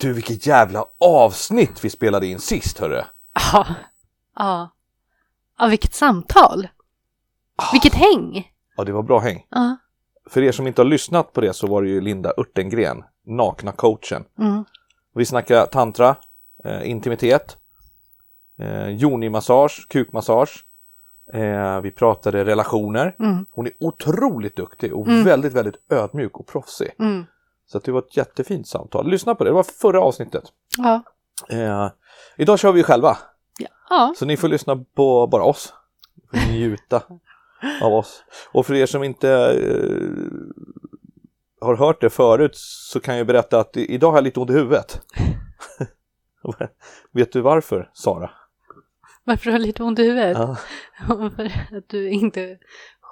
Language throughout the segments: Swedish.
Du, vilket jävla avsnitt vi spelade in sist, hörru. Ja. Ja. Ja, vilket samtal. Vilket häng. Ja, det var bra häng. Ja. För er som inte har lyssnat på det så var det ju Linda Örtengren, nakna coachen. Mm. Vi snackade tantra, eh, intimitet, eh, yoni-massage, kukmassage. Eh, vi pratade relationer. Mm. Hon är otroligt duktig och Mm. väldigt, väldigt ödmjuk och proffsig. Så det var ett jättefint samtal. Lyssna på det, det var förra avsnittet. Ja. Eh, idag kör vi själva, Ja. så ni får lyssna på bara oss. Får njuta av oss. Och för er som inte eh, har hört det förut så kan jag berätta att idag har jag lite ont i huvudet. Vet du varför, Sara? Varför du har lite ont i huvudet? Ja. För att du inte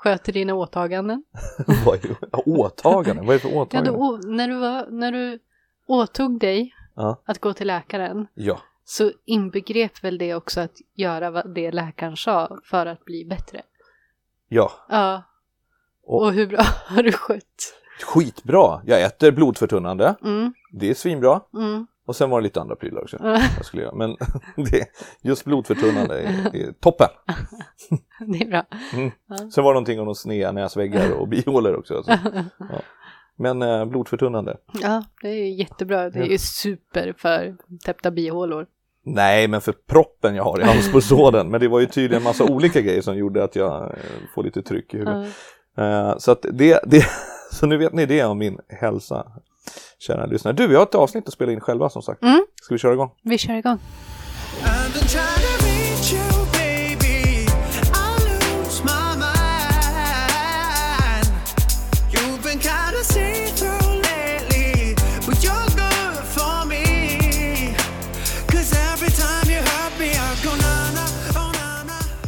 sköter dina åtaganden. Vad är åtaganden? Vad är det för Ja, åtaganden? å- när, du var, när du åtog dig Ja. att gå till läkaren Ja. så inbegrep väl det också att göra vad det läkaren sa för att bli bättre? ja, Ja. Och- Och, hur bra har du skött? skitbra. Jag äter blodförtunnande. Mm, Det är svinbra. mm. Och sen var det lite andra prylar också. Ja, Jag skulle göra. Men det, just blodförtunnande är, är toppen. det är bra. Mm. Sen var det någonting om de sneda näsväggar och bihålor också. Alltså. Ja. Men eh, blodförtunnande. Ja, det är jättebra. Det är ju super för täppta bihålor. Nej, men för proppen jag har i halspulsådern. Men det var ju tydligen en massa olika grejer som gjorde att jag eh, får lite tryck i huvudet. Ja. Eh, så, det, det, så nu vet ni det om min hälsa. Kära lyssnare. Du, vi har ett avsnitt att spela in själva som sagt. Mm. Ska vi köra igång? Vi kör igång. Oh.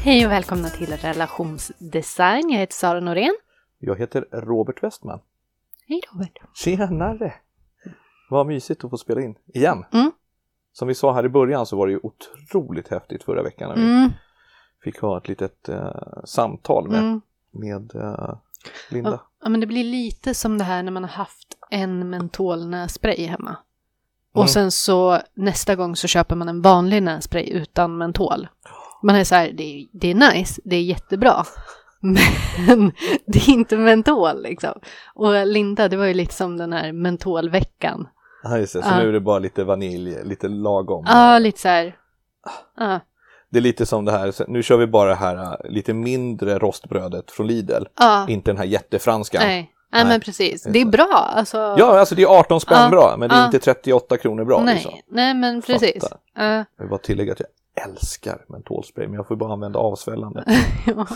Hej och välkomna till relationsdesign. Jag heter Sara Norén. Jag heter Robert Westman. Hej Robert. Tjenare! Vad mysigt att få spela in igen. Mm. Som vi sa här i början så var det ju otroligt häftigt förra veckan när vi Mm, fick ha ett litet eh, samtal med, mm. med eh, Linda. Ja, men det blir lite som det här när man har haft en mentolnässpray hemma. Och Mm. sen så nästa gång så köper man en vanlig nässpray utan mentol. Man är så här, det är, det är nice, det är jättebra. Men det är inte mentol liksom. Och Linda, det var ju lite som den här mentolveckan. Ja, just det. Så nu är det bara lite vanilj, lite lagom. Ja, lite så här. Ja, Det är lite som det här, nu kör vi bara det här eh, lite mindre rostbrödet från Lidl. ja. Inte den här jättefranska. Nej. Nej, men precis. Det är bra. Alltså, Ja, alltså det är 18 spänn Ja. bra, men det är inte 38 kronor bra. nej, Liksom. nej, men precis. Fattar. Ja. Jag vill bara tillägga att jag älskar mentolspray, men jag får bara använda avsvällande. ja.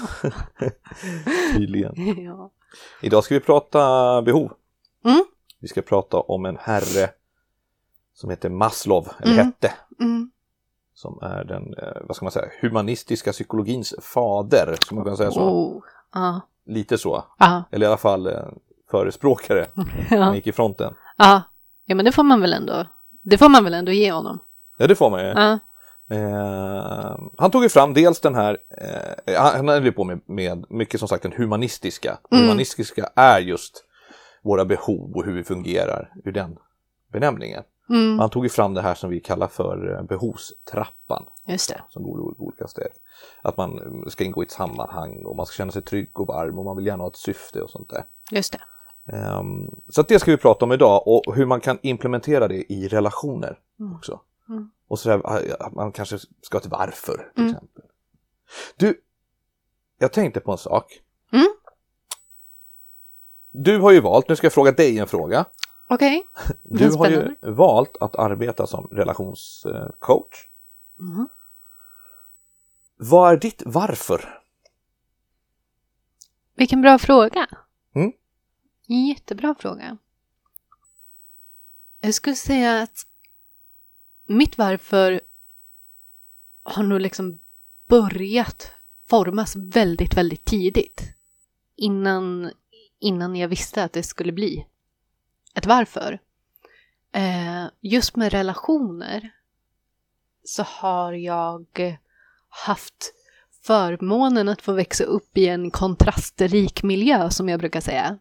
Tydligen. ja. Idag ska vi prata behov. Mm. Vi ska prata om en herre som heter Maslow, eller Mm. hette, Mm. som är den, eh, vad ska man säga, humanistiska psykologins fader, som man kan säga så. Oh. Ja. Lite så, Ja. eller i alla fall eh, förespråkare. Han Ja. gick i fronten. ja. Ja, men det får man väl ändå. Det får man väl ändå ge honom. Ja, det får man ju. Ja. Eh, han tog ju fram dels den här, eh, han han höll ju på med, med mycket som sagt den humanistiska. Mm. humanistiska är just våra behov och hur vi fungerar ur den benämningen. Mm. Han tog ju fram det här som vi kallar för eh, behovstrappan Just det. som går i olika steg. Att man eh, ska ingå i ett sammanhang och man ska känna sig trygg och varm och man vill gärna ha ett syfte och sånt där. Just det. Ehm, så det ska vi prata om idag och hur man kan implementera det i relationer Mm. också. Mm. Och så där, att man kanske ska till varför till Mm. exempel. Du, jag tänkte på en sak. Du har ju valt, nu ska jag fråga dig en fråga. Okej. Du Vad har ju valt att arbeta som relationscoach. Mm. Vad är ditt varför? Vilken bra fråga. Mm. Jättebra fråga. Jag skulle säga att mitt varför har nog liksom börjat formas väldigt, väldigt tidigt. Innan, innan jag visste att det skulle bli ett varför. Eh, just med relationer så har jag haft förmånen att få växa upp i en kontrastrik miljö som jag brukar säga.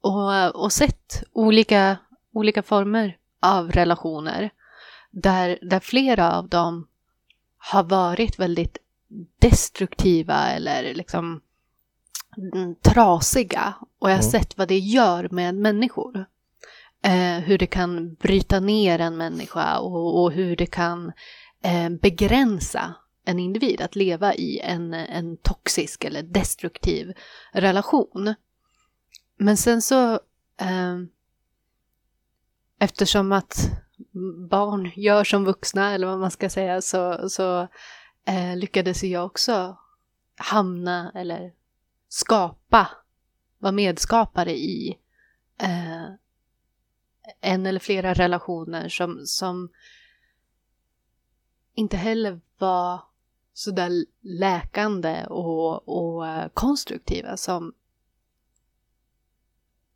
Och, och sett olika, olika former av relationer där, där flera av dem har varit väldigt destruktiva eller liksom trasiga och jag har Mm. sett vad det gör med människor. Eh, hur det kan bryta ner en människa och, och hur det kan eh, begränsa en individ att leva i en, en toxisk eller destruktiv relation. Men sen så, eh, eftersom att barn gör som vuxna, eller vad man ska säga, så, så eh, lyckades jag också hamna eller skapa, vara medskapare i eh, en eller flera relationer som, som inte heller var sådär läkande och, och eh, konstruktiva som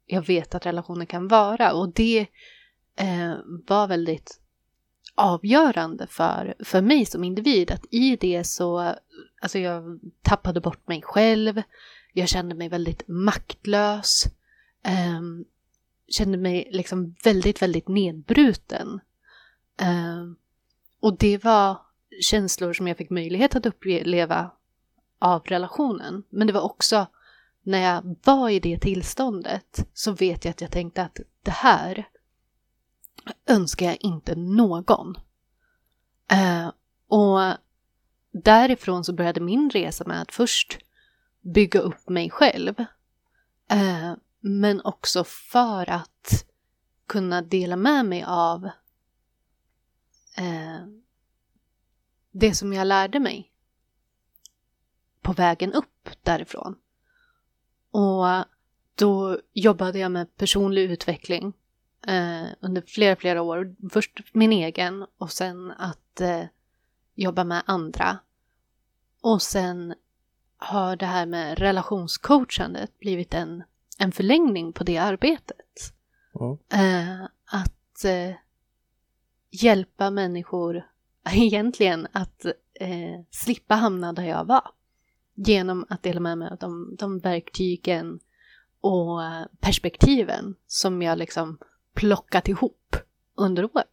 jag vet att relationer kan vara. Och det eh, var väldigt avgörande för, för mig som individ. Att i det så, alltså jag tappade bort mig själv. Jag kände mig väldigt maktlös. Eh, kände mig liksom väldigt, väldigt nedbruten. Eh, och det var känslor som jag fick möjlighet att uppleva av relationen. Men det var också när jag var i det tillståndet så vet jag att jag tänkte att det här önskar jag inte någon. Eh, och därifrån så började min resa med att först bygga upp mig själv. Eh, men också för att kunna dela med mig av eh, det som jag lärde mig på vägen upp därifrån. Och då jobbade jag med personlig utveckling eh, under flera, flera år. Först min egen och sen att eh, jobba med andra. Och sen har det här med relationscoachandet blivit en, en förlängning på det arbetet. Mm. Eh, att eh, hjälpa människor egentligen att eh, slippa hamna där jag var. Genom att dela med mig av de, de verktygen och eh, perspektiven som jag liksom plockat ihop under åren.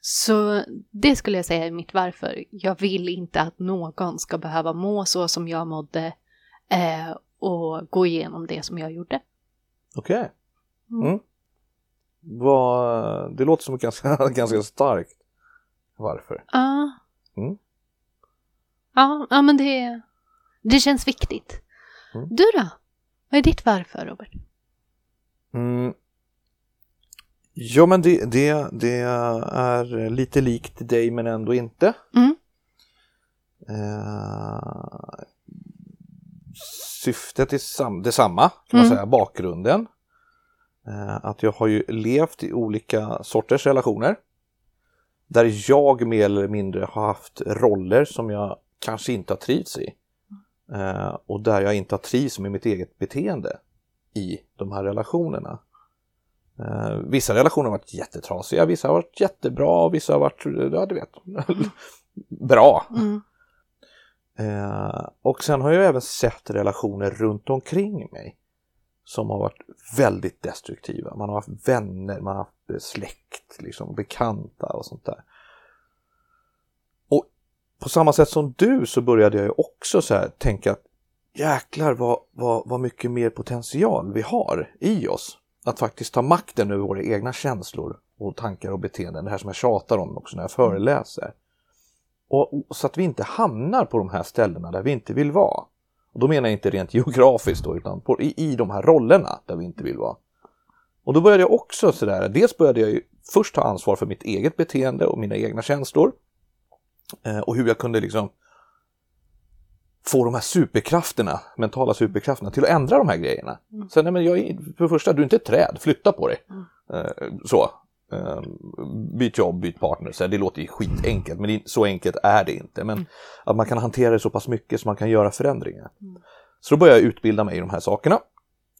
Så det skulle jag säga är mitt varför. Jag vill inte att någon ska behöva må så som jag mådde eh, och gå igenom det som jag gjorde. Okej. Mm. Mm. Vad- Det låter som ganska, ganska starkt. Varför? Ja. Mm. Ja, ja, men det, det känns viktigt. Mm. Du då? Vad är ditt varför, Robert? Ja men det, det, det är lite likt dig men ändå inte. Mm. Eh, syftet är sam, detsamma kan man Mm. säga, bakgrunden. Eh, att jag har ju levt i olika sorters relationer. Där jag mer eller mindre har haft roller som jag kanske inte har trivts i. Eh, och där jag inte har trivts med mitt eget beteende i de här relationerna. Eh, vissa relationer har varit jättetrasiga, vissa har varit jättebra, vissa har varit, ja du vet, bra. Mm. Eh, och sen har jag även sett relationer runt omkring mig som har varit väldigt destruktiva. Man har haft vänner, man har haft eh, släkt, liksom, bekanta och sånt där. Och på samma sätt som du så började jag också så här tänka att jäklar vad, vad, vad mycket mer potential vi har i oss. Att faktiskt ta makten över våra egna känslor och tankar och beteenden. Det här som jag tjatar om också när jag föreläser. Och, och, så att vi inte hamnar på de här ställena där vi inte vill vara. Och då menar jag inte rent geografiskt då, utan på, i, i de här rollerna där vi inte vill vara. Och då började jag också sådär, dels började jag ju först ta ansvar för mitt eget beteende och mina egna känslor. Eh, och hur jag kunde liksom få de här superkrafterna, mentala superkrafterna till att ändra de här grejerna. Sen, nej, men jag, är- för det första, du är inte ett träd, flytta på dig. Eh, så. Eh, byt jobb, byt partner, så här, det låter ju skitenkelt, men så enkelt är det inte. Men att man kan hantera det så pass mycket så man kan göra förändringar. Så då började jag utbilda mig i de här sakerna.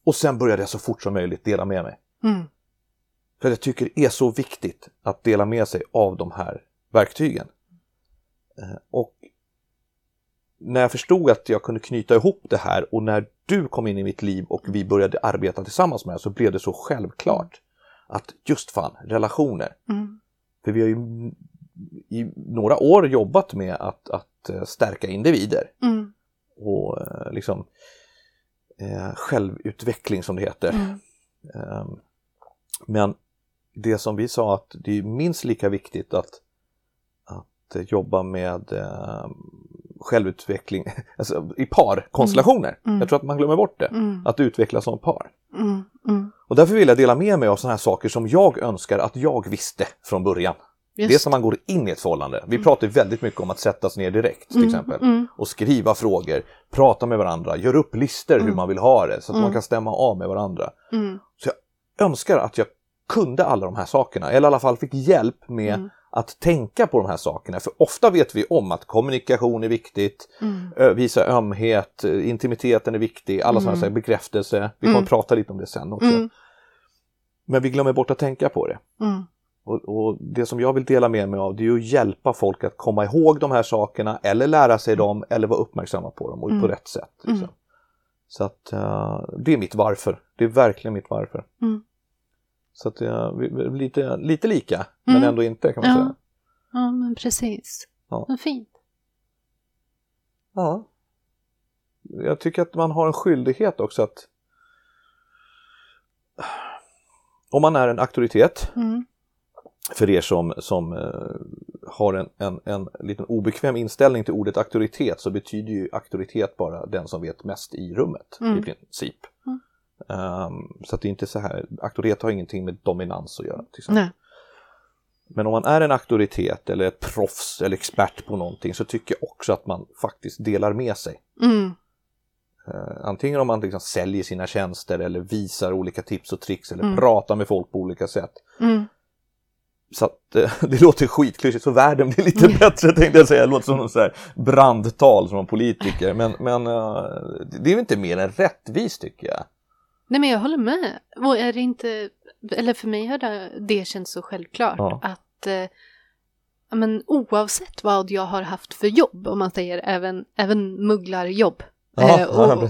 Och sen började jag så fort som möjligt dela med mig. Mm. För jag tycker det är så viktigt att dela med sig av de här verktygen. Eh, Och när jag förstod att jag kunde knyta ihop det här och när du kom in i mitt liv och vi började arbeta tillsammans med det så blev det så självklart att just fan, relationer. Mm. För vi har ju i några år jobbat med att, att eh, stärka individer Mm. och eh, liksom eh, självutveckling som det heter. Mm. Ehm, Men det som vi sa att det är minst lika viktigt att, att eh, jobba med eh, självutveckling alltså i parkonstellationer. Mm. Jag tror att man glömmer bort det. Mm. Att utvecklas som par. Mm. Mm. Och därför vill jag dela med mig av sådana här saker som jag önskar att jag visste från början. Just. Det är som man går in i ett förhållande. Vi pratar ju väldigt mycket om att sätta sig ner direkt till Mm, exempel. mm. Och skriva frågor, prata med varandra, göra upp listor hur Mm. man vill ha det så att man Mm. kan stämma av med varandra. Mm. Så jag önskar att jag kunde alla de här sakerna eller i alla fall fick hjälp med Mm. Att tänka på de här sakerna. För ofta vet vi om att kommunikation är viktigt, Mm. ö, visa ömhet, eh, intimiteten är viktig, alla sådana Mm. saker, bekräftelse. Vi kommer Mm. prata lite om det sen också. Mm. Men vi glömmer bort att tänka på det. Mm. Och, och det som jag vill dela med mig av det är att hjälpa folk att komma ihåg de här sakerna eller lära sig dem eller vara uppmärksamma på dem och på Mm. rätt sätt. Liksom. Mm. Så att eh, det är mitt varför. Det är verkligen mitt varför. Mm. Så att vi, lite, lite lika men Mm. ändå inte kan man Ja. säga. ja, men precis. Ja. Vad fint. Ja. Jag tycker att man har en skyldighet också att om man är en auktoritet Mm. för er som, som eh, har en, en, en liten obekväm inställning till ordet auktoritet så betyder ju auktoritet bara den som vet mest i rummet Mm. i princip. Ehm, så att det är inte så här, auktoritet har ingenting med dominans att göra. Till exempel. Nej. Men om man är en auktoritet eller ett proffs eller expert på någonting så tycker jag också att man faktiskt delar med sig. Mm. Eh, antingen om man liksom säljer sina tjänster eller visar olika tips och tricks eller Mm. pratar med folk på olika sätt. Mm. Så att eh, det låter skitklyschigt så världen blir lite Mm. bättre tänkte jag säga. Det låter som någon så här brandtal som en politiker. Men, men eh, det är ju inte mer än rättvist tycker jag. Nej, men jag håller med. Och är det inte, eller för mig har det, det känts så självklart Ja. att eh, men oavsett vad jag har haft för jobb, om man säger även, även mugglarjobb, Ja, eh, och,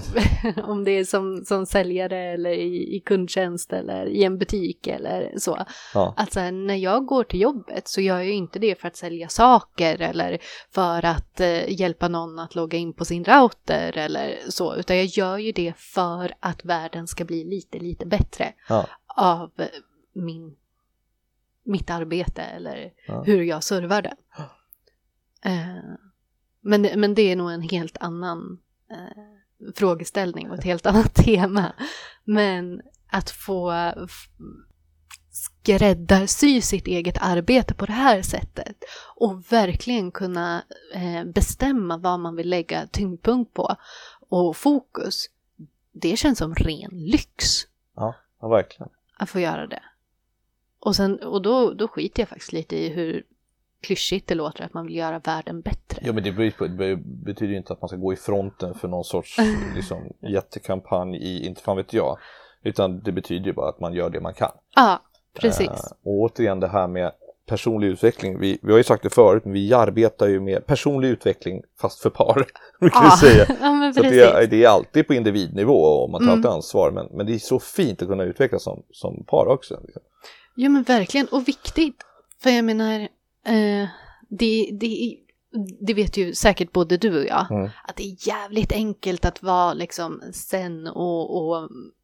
om det är som, som säljare eller i, i kundtjänst eller i en butik eller så. Ja. Att så här, när jag går till jobbet så gör jag inte det för att sälja saker eller för att eh, hjälpa någon att logga in på sin router eller så, utan jag gör ju det för att världen ska bli lite, lite bättre Ja. av min, mitt arbete eller Ja. hur jag servar den. Eh, men, men det är nog en helt annan eh, frågeställning och ett helt annat tema. Men att få skräddarsy sitt eget arbete på det här sättet och verkligen kunna eh, bestämma vad man vill lägga tyngdpunkt på och fokus. Det känns som ren lyx Ja, ja, verkligen. att få göra det. Och, sen, och då, då skiter jag faktiskt lite i hur klyschigt det låter att man vill göra världen bättre. Ja, men det be- be- betyder ju inte att man ska gå i fronten för någon sorts liksom, jättekampanj i, inte fan vet jag. Utan det betyder ju bara att man gör det man kan. Ja, precis. Eh, och återigen det här med personlig utveckling. Vi, vi har ju sagt det förut, men vi arbetar ju med personlig utveckling fast för par. brukar ja. säga. ja, Så det, är, det är alltid på individnivå och man tar Mm. alltid ansvar. Men, men det är så fint att kunna utvecklas som, som par också. Liksom. Ja men verkligen, och viktigt. För jag menar, eh, det, det, det vet ju säkert både du och jag, Mm. att det är jävligt enkelt att vara liksom sen och, och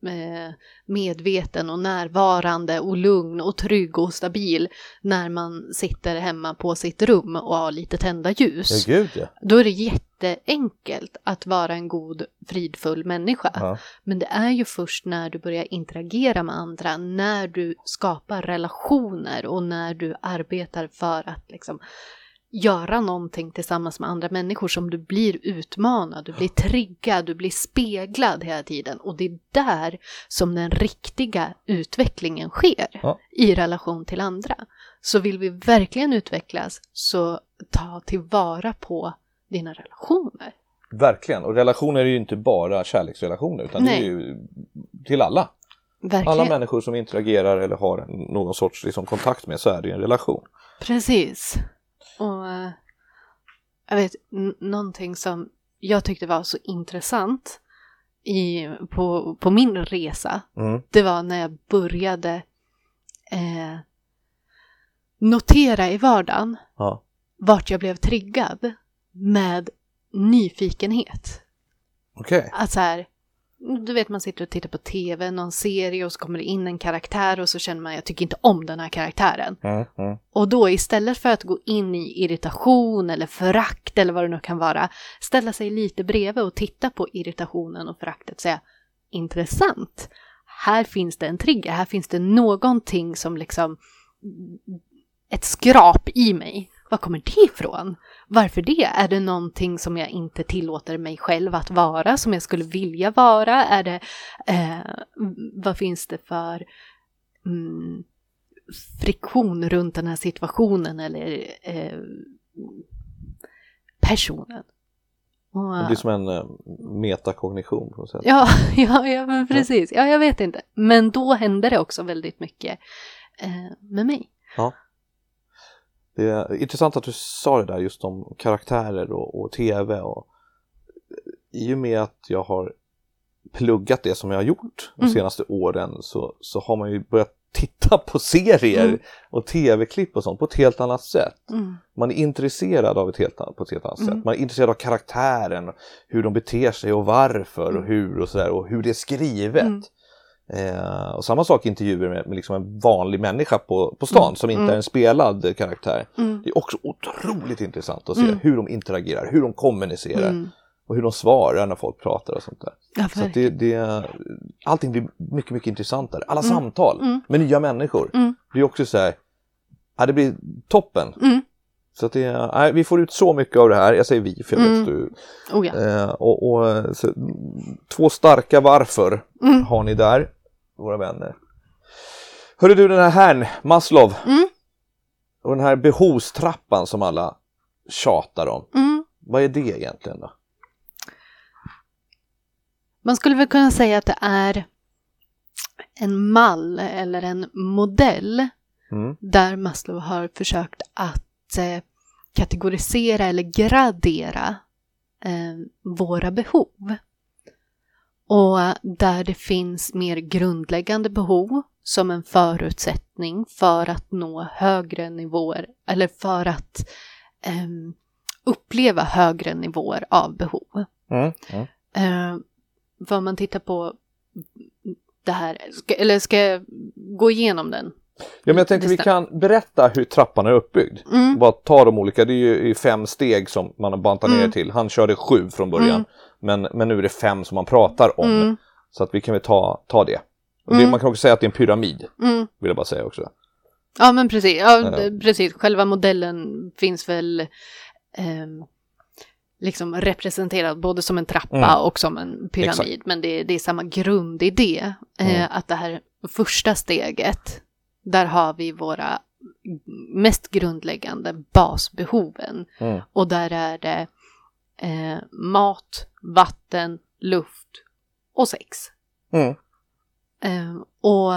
eh, medveten och närvarande och lugn och trygg och stabil när man sitter hemma på sitt rum och har lite tända ljus. Ja, gud ja. Då är det jätteenkelt att vara en god, fridfull människa. ja. Men det är ju först när du börjar interagera med andra, när du skapar relationer och när du arbetar för att liksom göra någonting tillsammans med andra människor som du blir utmanad, du blir triggad, du blir speglad hela tiden. Och det är där som den riktiga utvecklingen sker Ja. i relation till andra. Så vill vi verkligen utvecklas, så ta tillvara på dina relationer. Verkligen. Och relationer är ju inte bara kärleksrelationer utan Nej. det är ju till alla. Verkligen. Alla människor som interagerar eller har någon sorts liksom, kontakt med så är det ju en relation. Precis. Och eh, jag vet, någonting som jag tyckte var så intressant i, på, på min resa, Mm. det var när jag började eh, notera i vardagen Ja. vart jag blev triggad med nyfikenhet. Okej. Att så här, du vet man sitter och tittar på tv, någon serie och så kommer det in en karaktär och så känner man jag tycker inte om den här karaktären. Mm, mm. Och då istället för att gå in i irritation eller förakt eller vad det nu kan vara, ställa sig lite bredvid och titta på irritationen och föraktet och säga intressant. Här finns det en trigger, här finns det någonting som liksom ett skrap i mig. Var kommer det ifrån? Varför det? Är det någonting som jag inte tillåter mig själv att vara, som jag skulle vilja vara? Är det, eh, vad finns det för mm, friktion runt den här situationen eller eh, personen? Och, Det blir som en eh, metakognition på något sätt. Ja, ja, ja, men precis. Ja, jag vet inte. Men då hände det också väldigt mycket eh, med mig. Det är intressant att du sa det där just om karaktärer och, och tv och i och med att jag har pluggat det som jag har gjort de Mm. senaste åren så, så har man ju börjat titta på serier Mm. och tv-klipp och sånt på ett helt annat sätt. Mm. Man är intresserad av ett helt, på ett helt annat Mm. sätt. Man är intresserad av karaktären, hur de beter sig och varför och Mm. hur och sådär och hur det är skrivet. Mm. Eh, och samma sak intervjuer med, med liksom en vanlig människa på, på stan Mm. som inte Mm. är en spelad karaktär. Mm. Det är också otroligt intressant att se Mm. hur de interagerar, hur de kommunicerar Mm. och hur de svarar när folk pratar och sånt där. Ja, Så det, det, allting blir mycket, mycket intressantare. Alla samtal Mm. med nya människor Mm. blir också så här, ja, det blir toppen. Mm. Så att det, nej, vi får ut så mycket av det här, jag säger vi för jag vet Mm. du. Oh, ja. Eh, och, och, så, två starka varför Mm. har ni där, våra vänner. Hörru du den här herrn, Maslow, Mm. och den här behovstrappan som alla tjatar om. Mm. Vad är det egentligen då? Man skulle väl kunna säga att det är en mall eller en modell Mm. där Maslow har försökt att eh, kategorisera eller gradera eh, våra behov. Och där det finns mer grundläggande behov som en förutsättning för att nå högre nivåer eller för att ehm, uppleva högre nivåer av behov. Mm. Mm. Eh, om man tittar på det här, ska, eller ska jag gå igenom den? Ja, men jag tänkte Det vi kan berätta hur trappan är uppbyggd. Mm. Bara ta de olika, det är ju fem steg som man har bantat ner Mm. till. Han körde sju från början, Mm. Men, men nu är det fem som man pratar om. Mm. Så att vi kan väl ta, ta det. Och det. Mm. Man kan också säga att det är en pyramid, Mm. vill jag bara säga också. Ja, men precis. Ja, d- precis. Själva modellen finns väl ehm, liksom representerad både som en trappa Mm. och som en pyramid. Exakt. Men det, det är samma grundidé. Eh, Mm. att det här första steget, där har vi våra mest grundläggande basbehoven. Mm. Och där är det eh, mat, vatten, luft och sex. Mm. Eh, och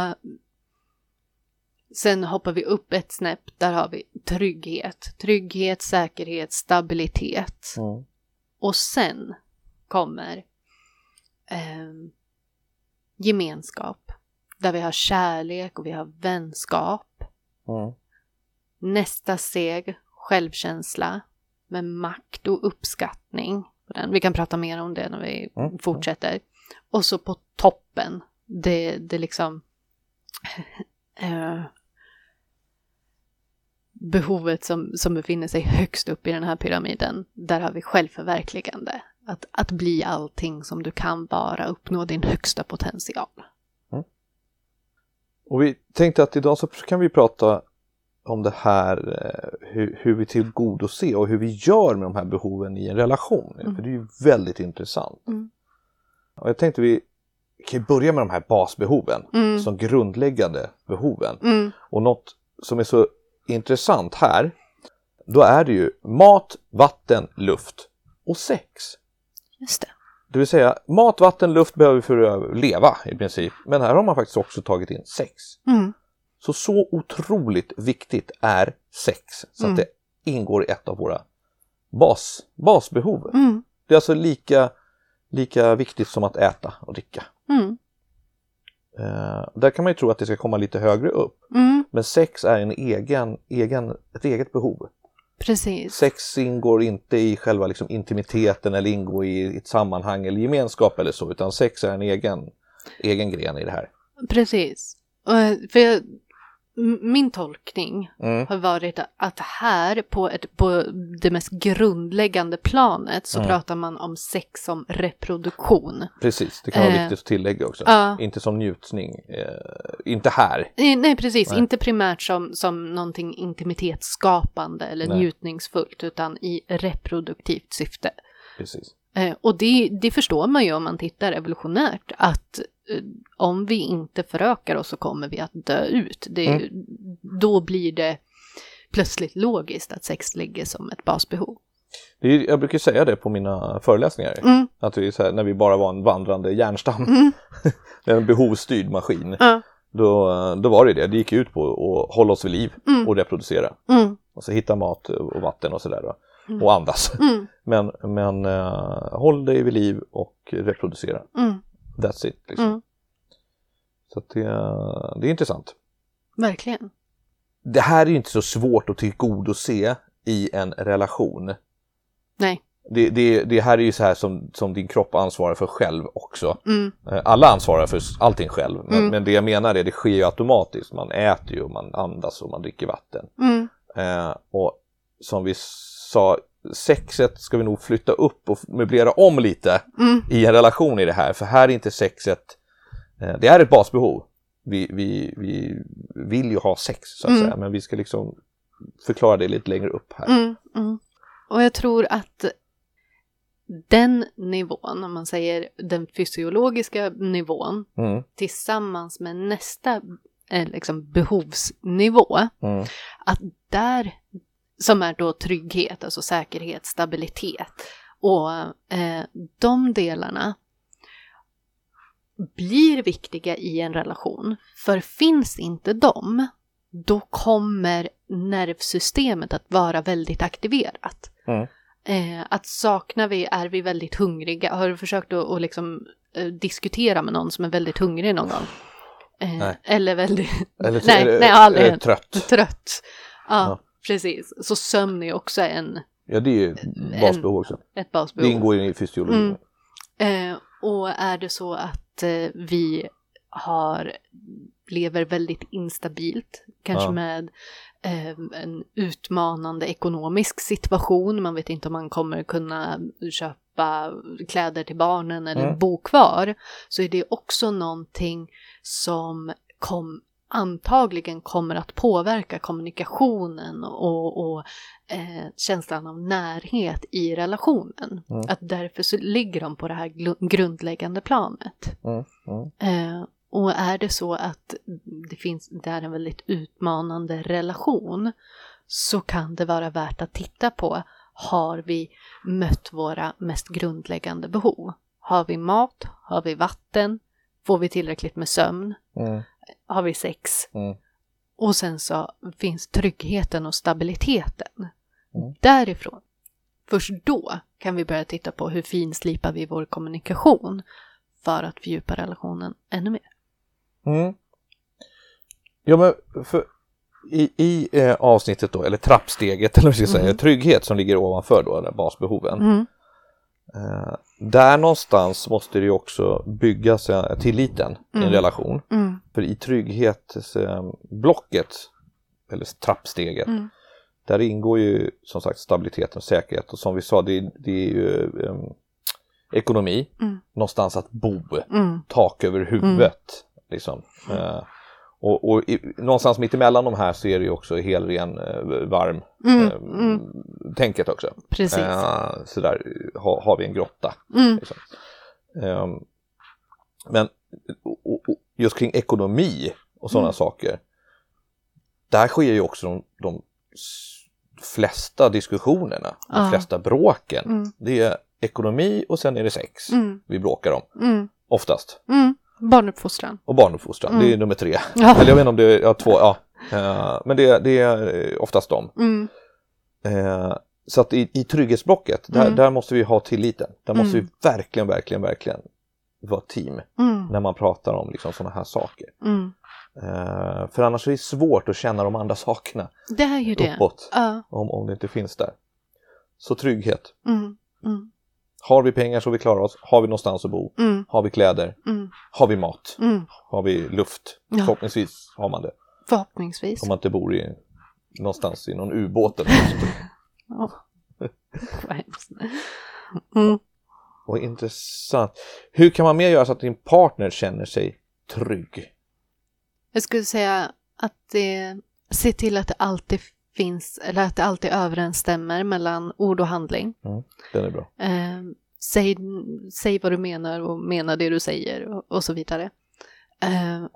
sen hoppar vi upp ett snäpp, där har vi trygghet. Trygghet, säkerhet, stabilitet. Mm. Och sen kommer eh, gemenskap. Där vi har kärlek och vi har vänskap. Mm. Nästa steg, självkänsla med makt och uppskattning. Vi kan prata mer om det när vi Mm. fortsätter. Och så på toppen, det, det liksom eh, behovet som, som befinner sig högst upp i den här pyramiden. Där har vi självförverkligande. Att, att bli allting som du kan vara, uppnå din högsta potential. Och vi tänkte att idag så kan vi prata om det här eh, hur, hur vi tillgodoser och hur vi gör med de här behoven i en relation. Mm. För det är ju väldigt intressant. Mm. Och jag tänkte vi kan börja med de här basbehoven, Mm. som grundläggande behoven. Mm, Och något som är så intressant här, då är det ju mat, vatten, luft och sex. just det. Det vill säga mat, vatten, luft behöver vi för att leva i princip. Men här har man faktiskt också tagit in sex. Så så otroligt viktigt är sex så Mm. att det ingår i ett av våra bas, basbehov. mm, Det är alltså lika, lika viktigt som att äta och dricka. mm, Eh, där kan man ju tro att det ska komma lite högre upp. Mm, Men sex är en egen, egen, ett eget behov. precis. Sex ingår inte i själva liksom intimiteten eller ingår i ett sammanhang eller gemenskap eller så, utan sex är en egen, egen gren i det här. Precis. Och, För jag, min tolkning Mm. har varit att här på, ett, på det mest grundläggande planet så Mm. pratar man om sex som reproduktion. Precis, det kan vara Eh, viktigt att tillägga också. ja. Inte som njutning, eh, inte här. Nej, precis. Nej. Inte primärt som, som någonting intimitetsskapande eller Nej. njutningsfullt, utan i reproduktivt syfte. Precis. Eh, och det, det förstår man ju om man tittar evolutionärt, att om vi inte förökar oss så kommer vi att dö ut. Det, Mm. Då blir det plötsligt logiskt att sex ligger som ett basbehov. Är, jag brukar säga det på mina föreläsningar, Mm. att så här, när vi bara var en vandrande hjärnstam, Mm. en behovsstyrd maskin, Ja. då, då var det det. Det gick ut på att hålla oss vid liv Mm. och reproducera. Mm. Och så hitta mat och vatten och sådär. Mm. Och andas. Mm. Men, men eh, håll dig vid liv och reproducera. That's it. Liksom. Mm. Så det, det är intressant. Verkligen. Det här är ju inte så svårt att tillgodose i en relation. Nej. Det, det, det här är ju så här som, som din kropp ansvarar för själv också. Mm. Eh, Alla ansvarar för allting själv, men, Mm. men det jag menar är det sker ju automatiskt. Man äter ju, man andas och man dricker vatten. Mm. Eh, och som vi sa, sexet ska vi nog flytta upp och möblera om lite Mm. i en relation i det här. För här är inte sexet, eh, det är ett basbehov. Vi, vi, vi vill ju ha sex så att Mm. säga, men vi ska liksom förklara det lite längre upp här. Mm, mm. Och jag tror att den nivån, om man säger den fysiologiska nivån, Mm, tillsammans med nästa eh, liksom behovsnivå, mm, att där, som är då trygghet, alltså säkerhet, stabilitet, och eh, de delarna blir viktiga i en relation. För finns inte de, då kommer nervsystemet att vara väldigt aktiverat. Mm. Eh, att saknar vi, är vi väldigt hungriga? Har du försökt att, att liksom, eh, diskutera med någon som är väldigt hungrig någon gång? Eh, Nej. Eller väldigt... Eller, nej, eller- nej, aldrig trött. Trött. Ja, Ja. Precis. Så sömn är också en, Ja, det är ju basbehov också. ett Det basbehov. ingår ju i fysiologin. Mm. Eh, och är det så att eh, vi har, lever väldigt instabilt, kanske Ja. med eh, en utmanande ekonomisk situation, man vet inte om man kommer kunna köpa kläder till barnen eller Mm. bo kvar, så är det också någonting som kom, antagligen kommer att påverka kommunikationen och, och eh, känslan av närhet i relationen. Mm. Att därför så ligger de på det här grundläggande planet. Mm, mm, Eh, och är det så att det finns, det är en väldigt utmanande relation så kan det vara värt att titta på, har vi mött våra mest grundläggande behov? Har vi mat? Har vi vatten? Får vi tillräckligt med sömn? mm, Har vi sex? mm. Och sen så finns tryggheten och stabiliteten. Mm. Därifrån, först då kan vi börja titta på hur finslipar vi vår kommunikation för att fördjupa relationen ännu mer. Mm. Ja, men för i, i eh, avsnittet då, eller trappsteget, eller vad jag ska säga, Mm. trygghet som ligger ovanför då, där basbehoven. Mm. Eh, där någonstans måste det ju också byggas tilliten i en Mm. relation. Mm. För i trygghetsblocket, eller trappsteget, Mm. där ingår ju som sagt stabilitet och säkerhet. Och som vi sa, det, det är ju eh, ekonomi, Mm. någonstans att bo, Mm. tak över huvudet. Liksom. Eh, och och i, någonstans mitt emellan de här så är det ju också helren eh, varm Mm. eh, Mm. tänket också. Precis. Eh, så där har, har vi en grotta. Mm. Liksom. Ehm, men och, och, just kring ekonomi och sådana Mm. saker. Där sker ju också de, de flesta diskussionerna, de Ja. flesta bråken. Mm. Det är ekonomi och sen är det sex Mm. vi bråkar om, oftast. Mm. Barnuppfostran. Och barnuppfostran, Mm. det är nummer tre. Ja. Eller jag vet inte om det är ja, två, ja. Eh, men det, det är oftast dem. Mm. Eh, så att i, i trygghetsblocket, där, Mm. där måste vi ha tilliten. Där måste Mm. vi verkligen, verkligen, verkligen vara team Mm. när man pratar om liksom sådana här saker. Mm. Eh, för annars är det svårt att känna de andra sakerna Det är ju det. uppåt Ja. om, om det inte finns där. Så trygghet. Mm. Har vi pengar så vi klarar oss? Har vi någonstans att bo? Mm. Har vi kläder? Mm. Har vi mat? Mm. Har vi luft? Ja. Förhoppningsvis har man det. Förhoppningsvis. Om man inte bor i någonstans i någon ubåt eller något. Ja. Vad hemskt. Mm. Och intressant. Hur kan man mer göra så att din partner känner sig trygg? Jag skulle säga att det, se till att det alltid finns, eller att det alltid överensstämmer mellan ord och handling. Den är bra. Eh, säg, säg vad du menar och mena det du säger och, och så vidare. Eh,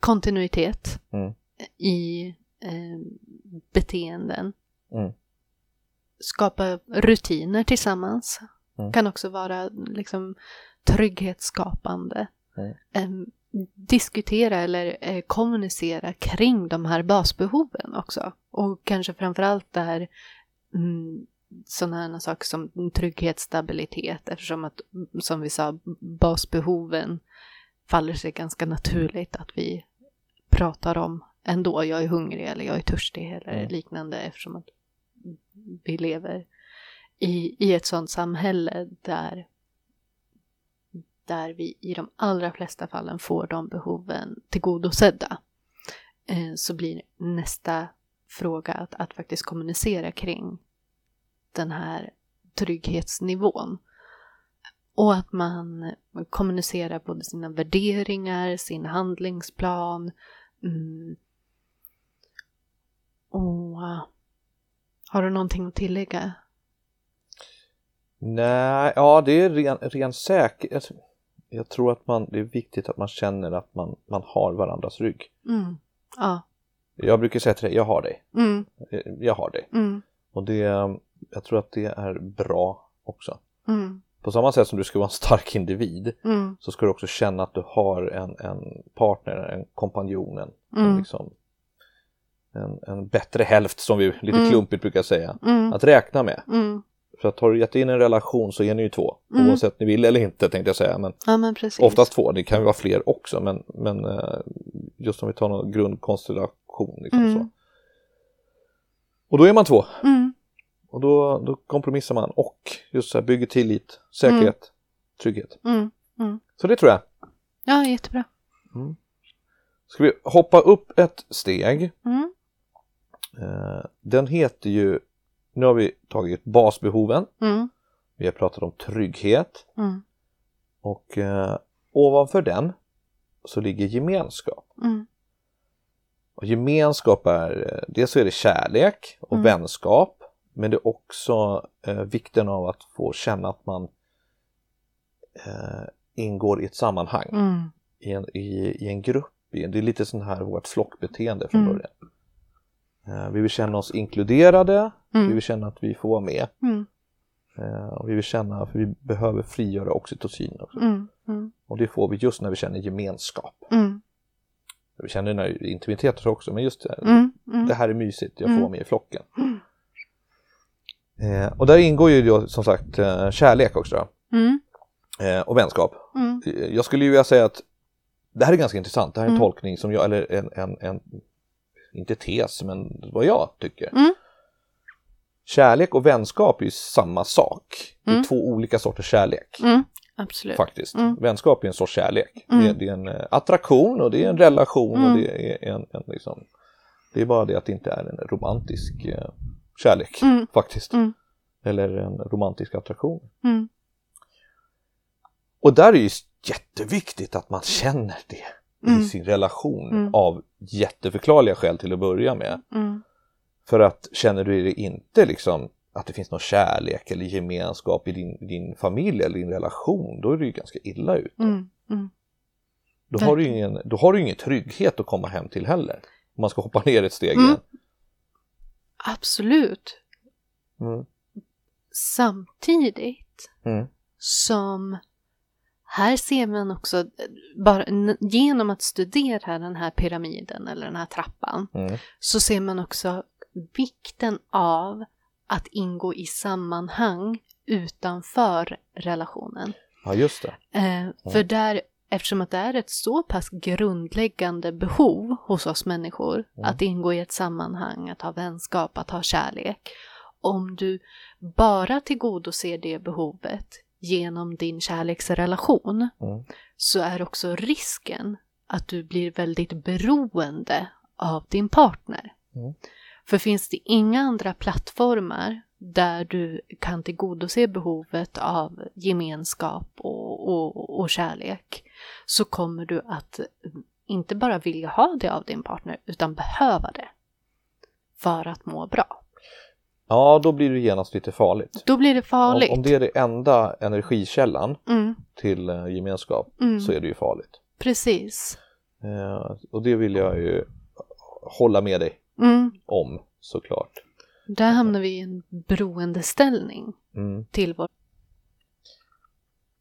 kontinuitet Mm. i eh, beteenden. Mm. Skapa rutiner tillsammans. Mm. Kan också vara liksom trygghetsskapande. Diskutera eller eh, kommunicera kring de här basbehoven också. Och kanske framförallt där mm, sådana saker som trygghet, stabilitet eftersom att, mm, som vi sa, basbehoven faller sig ganska naturligt att vi pratar om ändå, jag är hungrig eller jag är törstig eller Mm. liknande eftersom att vi lever i, i ett sådant samhälle där där vi i de allra flesta fallen får de behoven tillgodosedda. Eh, så blir nästa fråga att, att faktiskt kommunicera kring den här trygghetsnivån. Och att man kommunicerar både sina värderingar, sin handlingsplan. Mm. Och har du någonting att tillägga? Nej, ja det är ren, ren säkerhet. Jag tror att man, det är viktigt att man känner att man, man har varandras rygg. Mm. Ja. Jag brukar säga till dig, jag har dig. Mm. Eh, Jag har dig. Mm. Och det, jag tror att det är bra också. Mm. På samma sätt som du ska vara en stark individ Mm. så ska du också känna att du har en, en partner, en kompanjon, en, Mm. liksom, en, en bättre hälft som vi lite klumpigt brukar säga. Att räkna med. Mm. För att har du gett in en relation så är ni ju två. Mm. Oavsett ni vill eller inte tänkte jag säga. Men Ja men oftast två, det kan ju vara fler också. Men, men eh, just om vi tar någon grundkonstellation. Liksom Mm. så. Och då är man två. Mm. Och då, då kompromissar man och just så här bygger tillit, säkerhet, trygghet. Mm. Så det tror jag. Ja jättebra. Ska vi hoppa upp ett steg. Mm. Eh, den heter ju, nu har vi tagit basbehoven, Mm. vi har pratat om trygghet Mm. och eh, ovanför den så ligger gemenskap. Mm. Och gemenskap är, eh, dels så är det kärlek och Mm. vänskap men det är också eh, vikten av att få känna att man eh, ingår i ett sammanhang, Mm. i, en, i, i en grupp. i- Det är lite sån här vårt flockbeteende från Mm. början. Eh, vi vill känna oss inkluderade, vi Mm. vill känna att vi får vara med Mm. eh, och vi vill känna, för vi behöver frigöra oxytocin också. Mm. Mm. Och det får vi just när vi känner gemenskap. Mm. Vi känner den här intimiteten också, men just det, här, Mm. Det här är mysigt, jag får vara med i flocken. Eh, och där ingår ju då som sagt eh, kärlek också eh, och vänskap. Eh, Jag skulle ju vilja säga att det här är ganska intressant, det här är en tolkning som jag, eller en, en, en inte tes, men vad jag tycker. Mm. Kärlek och vänskap är ju samma sak. Det är Mm. två olika sorters kärlek. Mm. Absolut. Faktiskt. Mm. Vänskap är en sorts kärlek. Mm. Det, är, det är en eh, attraktion och det är en relation Mm. och det är en, en liksom, Det är bara det att det inte är en romantisk eh, kärlek Mm. faktiskt. Mm. Eller en romantisk attraktion. Mm. Och där är det ju jätteviktigt att man känner det Mm. i sin relation Mm. av jätteförklarliga skäl till att börja med. För att känner du det inte liksom att det finns någon kärlek eller gemenskap i din, din familj eller din relation, då är du ju ganska illa ut. Mm. Mm. Då har, du ingen, då har du ingen trygghet att komma hem till heller. Om man ska hoppa ner ett steg Mm. igen. Absolut. Mm. Samtidigt Mm. som här ser man också, bara genom att studera den här pyramiden eller den här trappan, Mm. så ser man också vikten av att ingå i sammanhang utanför relationen. Ja, just det. Eh, för där, eftersom att det är ett så pass grundläggande behov hos oss människor, att ingå i ett sammanhang, att ha vänskap, att ha kärlek. Om du bara tillgodoser det behovet genom din kärleksrelation Mm. så är också risken att du blir väldigt beroende av din partner. Mm. För finns det inga andra plattformar där du kan tillgodose behovet av gemenskap och, och, och kärlek så kommer du att inte bara vilja ha det av din partner utan behöva det för att må bra. Ja, då blir det genast lite farligt. Då blir det farligt. Om, om det är det enda energikällan mm, till eh, gemenskap mm, så är det ju farligt. precis. Eh, och det vill jag ju hålla med dig Mm, om såklart. där hamnar vi i en beroendeställning Mm. till vår...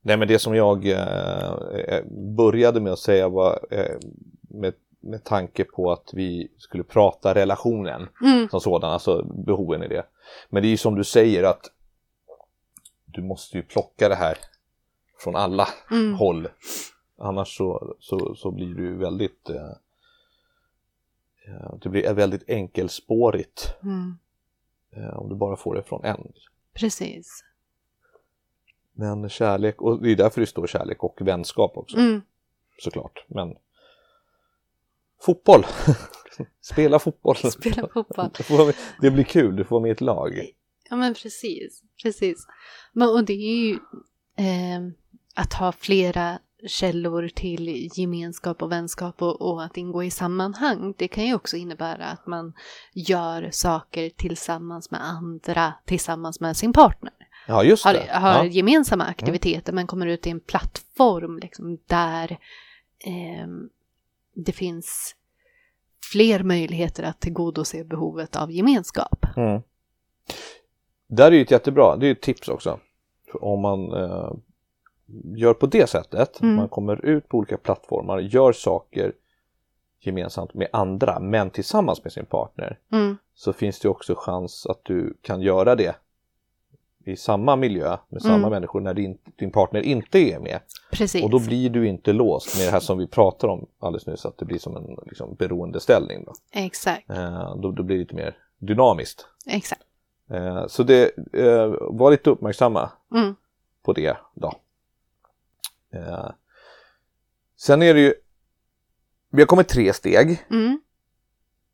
Nej men det som jag eh, eh, började med att säga var eh, med, med tanke på att vi skulle prata relationen Mm, som sådan, alltså behoven i det. Men det är ju som du säger att du måste ju plocka det här från alla mm, håll. Annars så, så, så blir du väldigt eh, det blir väldigt enkelspårigt mm, eh, om du bara får det från en. precis. Men kärlek, och det är därför det står kärlek och vänskap också Mm, såklart. Men fotboll, spela fotboll. spela fotboll. Det blir kul, du får vara med i ett lag. Ja men precis, precis. Men, och det är ju eh, att ha flera källor till gemenskap och vänskap och, och att ingå i sammanhang. Det kan ju också innebära att man gör saker tillsammans med andra, tillsammans med sin partner. Ja just Har, det. har Ja. gemensamma aktiviteter men kommer ut i en plattform liksom, där eh, det finns fler möjligheter att tillgodose behovet av gemenskap. Mm. Där är ju ett jättebra, det är ju ett tips också. Om man eh, gör på det sättet, Mm. man kommer ut på olika plattformar, gör saker gemensamt med andra men tillsammans med sin partner Mm, så finns det också chans att du kan göra det i samma miljö med samma Mm. människor när din, din partner inte är med. precis. Och då blir du inte låst med det här som vi pratar om alldeles nyss, att det blir som en liksom, beroendeställning. Då. Exakt, Eh, då, då blir det lite mer dynamiskt. exakt. Eh, så det, eh, var lite uppmärksamma Mm, på det då. Eh, sen är det ju, vi har kommit tre steg. mm,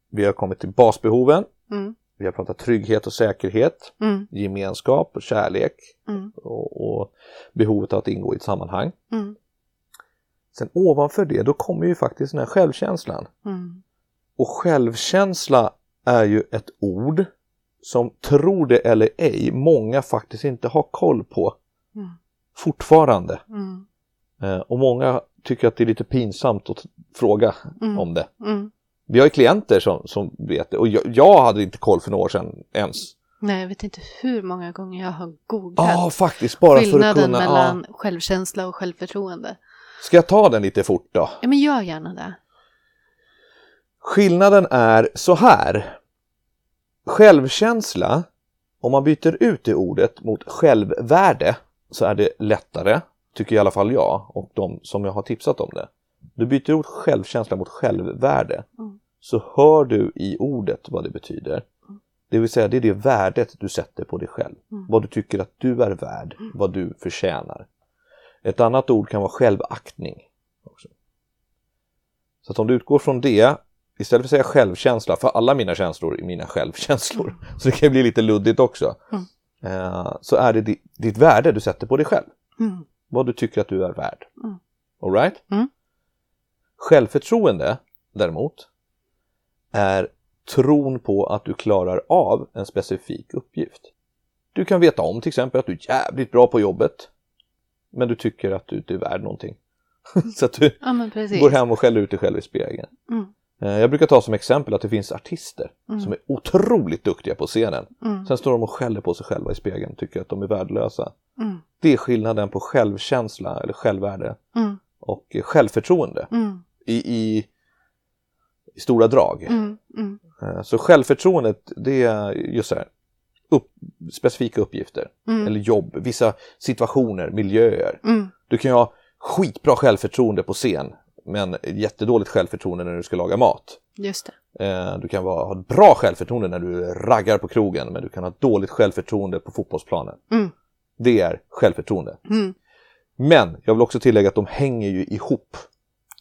Vi har kommit till basbehoven, mm, vi har pratat trygghet och säkerhet, mm, gemenskap och kärlek mm, och, och behovet av att ingå i ett sammanhang. mm, Sen ovanför det, då kommer ju faktiskt den här självkänslan. mm, Och självkänsla är ju ett ord som, tror det eller ej, många faktiskt inte har koll på Mm. fortfarande. mm, och många tycker att det är lite pinsamt att fråga Mm. om det. mm. Vi har ju klienter som, som vet det och jag, jag hade inte koll för några år sedan ens. Nej, jag vet inte hur många gånger jag har googlat faktiskt bara för att skillnaden kunna. mellan Ja. självkänsla och självförtroende. Ska jag ta den lite fort då? Ja, men gör gärna det. Skillnaden är så här. Självkänsla, om man byter ut det ordet mot självvärde så är det lättare, tycker i alla fall jag och de som jag har tipsat om det. Du byter ut självkänsla mot självvärde Mm. så hör du i ordet vad det betyder. Det vill säga det är det värdet du sätter på dig själv. Mm. Vad du tycker att du är värd, vad du förtjänar. Ett annat ord kan vara självaktning. Också. Så att om du utgår från det, istället för att säga självkänsla, för alla mina känslor är mina självkänslor, så det kan bli lite luddigt också, Mm. eh, så är det di- ditt värde du sätter på dig själv. Mm. Vad du tycker att du är värd. Mm. All right? Mm. Självförtroende däremot är tron på att du klarar av en specifik uppgift. Du kan veta om till exempel att du är jävligt bra på jobbet men du tycker att du inte är värd någonting. Så att du Ja, går hem och skäller ut dig själv i spegeln. Mm. Eh, Jag brukar ta som exempel att det finns artister Mm. som är otroligt duktiga på scenen. Mm. Sen står de och skäller på sig själva i spegeln och tycker att de är värdelösa. Mm. Det är skillnaden på självkänsla eller självvärde Mm. och eh, självförtroende Mm. i, i, i stora drag. Mm. Eh, Så självförtroendet det är just så här. upp, specifika uppgifter eller jobb, vissa situationer, miljöer. Du kan ju ha skitbra självförtroende på scen men jättedåligt självförtroende när du ska laga mat. Just det. Eh, Du kan vara, ha ett bra självförtroende när du raggar på krogen men du kan ha dåligt självförtroende på fotbollsplanen. Mm. Det är självförtroende. Mm. Men jag vill också tillägga att de hänger ju ihop.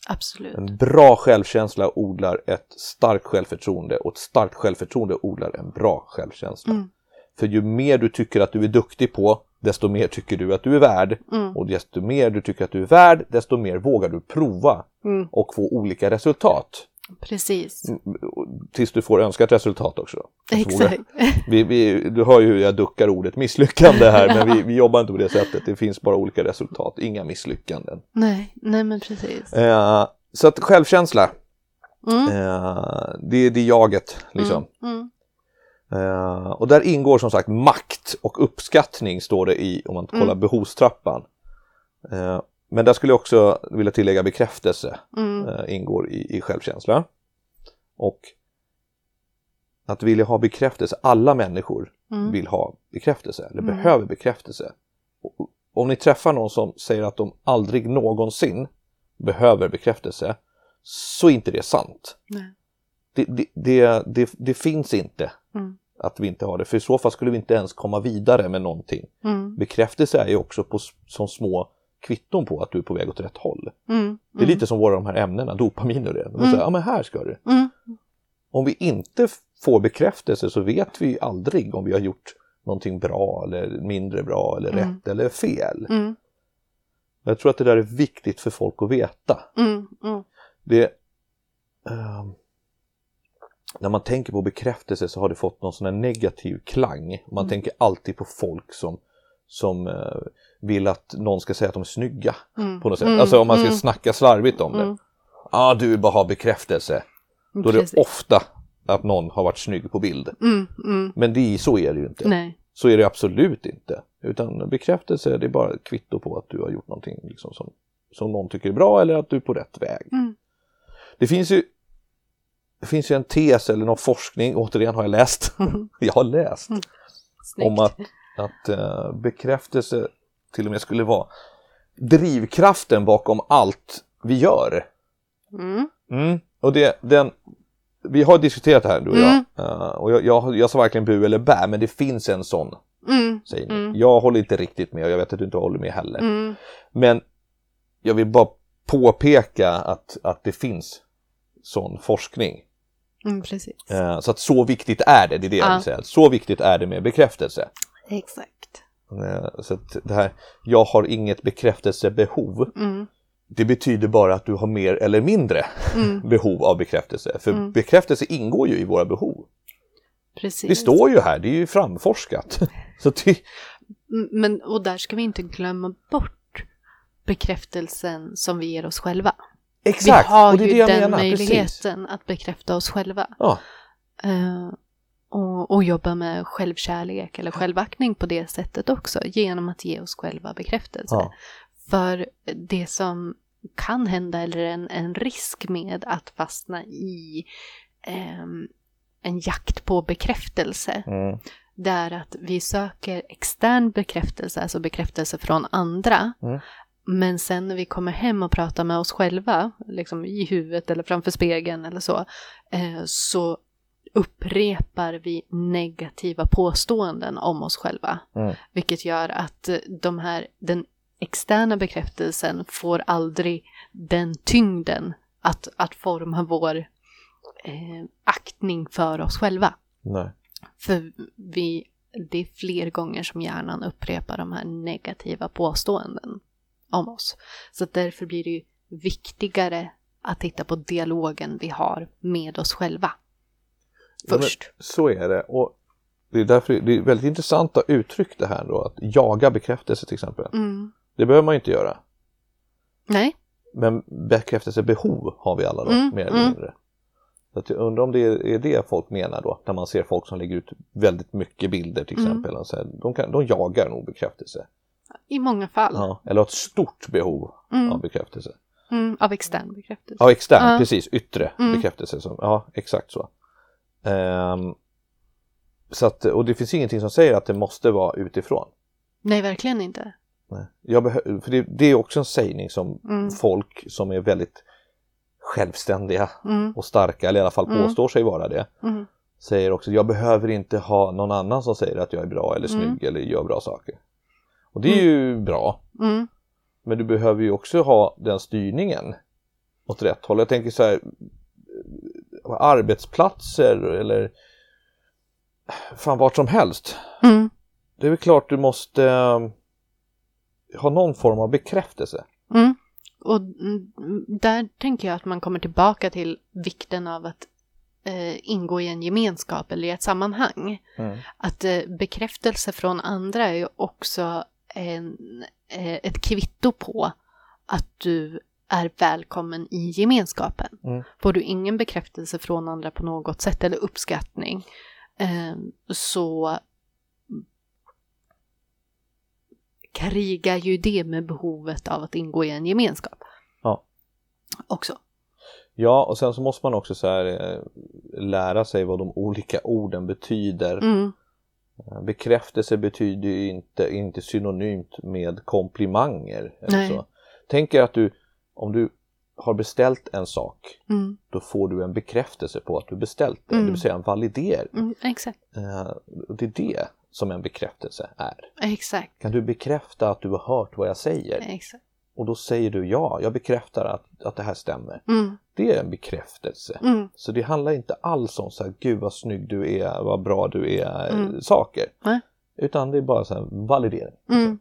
Absolut. En bra självkänsla odlar ett starkt självförtroende och ett starkt självförtroende odlar en bra självkänsla. Mm. För ju mer du tycker att du är duktig på, desto mer tycker du att du är värd. Mm. Och desto mer du tycker att du är värd, desto mer vågar du prova Mm. och få olika resultat. Precis. Mm, Tills du får önskat resultat också. Exakt. Vi, vi, du hör ju hur jag duckar ordet misslyckande här, men vi, vi jobbar inte på det sättet. Det finns bara olika resultat, inga misslyckanden. Nej, nej men precis. Eh, så att självkänsla, Mm. eh, det är det jaget liksom. Mm. Eh, och där ingår som sagt makt och uppskattning står det i om man kollar Mm. behovstrappan. Eh, men där skulle jag också vilja tillägga bekräftelse Mm. eh, ingår i, i självkänsla. Och att vilja ha bekräftelse, alla människor Mm. vill ha bekräftelse eller Mm. behöver bekräftelse. Och Om ni träffar någon som säger att de aldrig någonsin behöver bekräftelse så är inte det sant. Det, det, det, det finns inte Mm. att vi inte har det, för i så fall skulle vi inte ens komma vidare med någonting. Mm. Bekräftelse är ju också på, som små kvitton på att du är på väg åt rätt håll. Mm. Det är lite som våra de här ämnena, dopamin och det. De Mm. säger, ja men här ska du. Mm. Om vi inte får bekräftelse så vet vi aldrig om vi har gjort någonting bra eller mindre bra eller Mm. rätt eller fel. Mm. Jag tror att det där är viktigt för folk att veta. Mm. Mm. Det, ehm, när man tänker på bekräftelse så har det fått någon sån här negativ klang. Man Mm. tänker alltid på folk som, som eh, vill att någon ska säga att de är snygga. Mm. På något sätt. Mm. Alltså om man ska Mm. snacka slarvigt om det. Ja, ah, du vill bara ha bekräftelse. Då är det Precis. ofta att någon har varit snygg på bild. Mm. Men det, så är det ju inte. Nej. Så är det absolut inte. Utan bekräftelse det är bara ett kvitto på att du har gjort någonting liksom som, som någon tycker är bra eller att du är på rätt väg. Det finns ju det finns ju en tes eller någon forskning, återigen har jag läst, jag har läst, Mm. Om att, att eh, bekräftelse till och med skulle vara drivkraften bakom allt vi gör. Mm. Mm. Och det, den, vi har diskuterat det här du och jag, Mm. Eh, och jag, jag, jag sa varken bu eller bä, men det finns en sån Mm. säger ni. Mm. Jag håller inte riktigt med och jag vet att du inte håller med heller. Men jag vill bara påpeka att, att det finns sån forskning. Mm. Precis. Eh, så att så viktigt är det, det är det jag Ja. vill säga. Så viktigt är det med bekräftelse. Exakt. Eh, så att det här, jag har inget bekräftelsebehov. Mm. Det betyder bara att du har mer eller mindre Mm. behov av bekräftelse. För Mm. bekräftelse ingår ju i våra behov. Precis. Det står ju här, det är ju framforskat. Så det, Men, och där ska vi inte glömma bort bekräftelsen som vi ger oss själva. Exakt, vi har och det är ju det jag den menar. Precis. möjligheten att bekräfta oss själva. Ja. Eh, och, och jobba med självkärlek eller självaktning på det sättet också, genom att ge oss själva bekräftelse. Ja. För det som kan hända, eller en, en risk med att fastna i ehm, en jakt på bekräftelse, Mm. det är att vi söker extern bekräftelse, alltså bekräftelse från andra. Mm. Men sen när vi kommer hem och pratar med oss själva, liksom i huvudet eller framför spegeln eller så, eh, så upprepar vi negativa påståenden om oss själva. Mm. Vilket gör att eh, de här, den externa bekräftelsen får aldrig den tyngden att, att forma vår eh, aktning för oss själva. Nej. För vi, det är fler gånger som hjärnan upprepar de här negativa påståenden om oss. Så därför blir det ju viktigare att titta på dialogen vi har med oss själva. Ja, Först. så är det. Och det är därför det är väldigt intressant att uttrycka det här då, att jaga bekräftelse till exempel. Mm. Det behöver man ju inte göra. Nej. Men bekräftelsebehov har vi alla då, Mm, mer eller mm. mindre. Så att jag undrar om det är det folk menar då, när man ser folk som lägger ut väldigt mycket bilder till Mm. exempel. Och så här, de, kan, de jagar nog bekräftelse. I många fall. Ja, eller ett stort behov Mm. av bekräftelse. Mm, av extern bekräftelse. Ja, extern, Ja. precis, yttre Mm. bekräftelse. Som, ja, exakt så. Ehm, så att, och det finns ingenting som säger att det måste vara utifrån. Nej, verkligen inte. Nej. Jag behö- för det, det är också en sägning som Mm. folk som är väldigt självständiga Mm, och starka, eller i alla fall Mm. påstår sig vara det, mm, säger också jag behöver inte ha någon annan som säger att jag är bra eller Mm. snygg eller gör bra saker. Och det är ju bra, mm, men du behöver ju också ha den styrningen åt rätt håll. Jag tänker så här, arbetsplatser eller fan vart som helst. mm, Det är väl klart du måste eh, ha någon form av bekräftelse. mm. Och mm, där tänker jag att man kommer tillbaka till vikten av att eh, ingå i en gemenskap eller i ett sammanhang. Mm. Att eh, bekräftelse från andra är ju också en, eh, ett kvitto på att du är välkommen i gemenskapen. Mm. Får du ingen bekräftelse från andra på något sätt eller uppskattning eh, så krigar ju det med behovet av att ingå i en gemenskap. Ja. Också. Ja, och sen så måste man också så här, eh, lära sig vad de olika orden betyder. Mm, Bekräftelse betyder ju inte, inte synonymt med komplimanger. Eller Nej. så. Tänk er att du, om du har beställt en sak, mm, då får du en bekräftelse på att du beställt det, Mm. det vill säga en validering. mm, exakt, Eh, det är det som en bekräftelse är. exakt, Kan du bekräfta att du har hört vad jag säger? exakt. Och då säger du ja, jag bekräftar att, att det här stämmer. Mm, Det är en bekräftelse. mm, Så det handlar inte alls om så här, gud vad snygg du är, vad bra du är, Mm. saker. Nej. Utan det är bara så här validering. mm,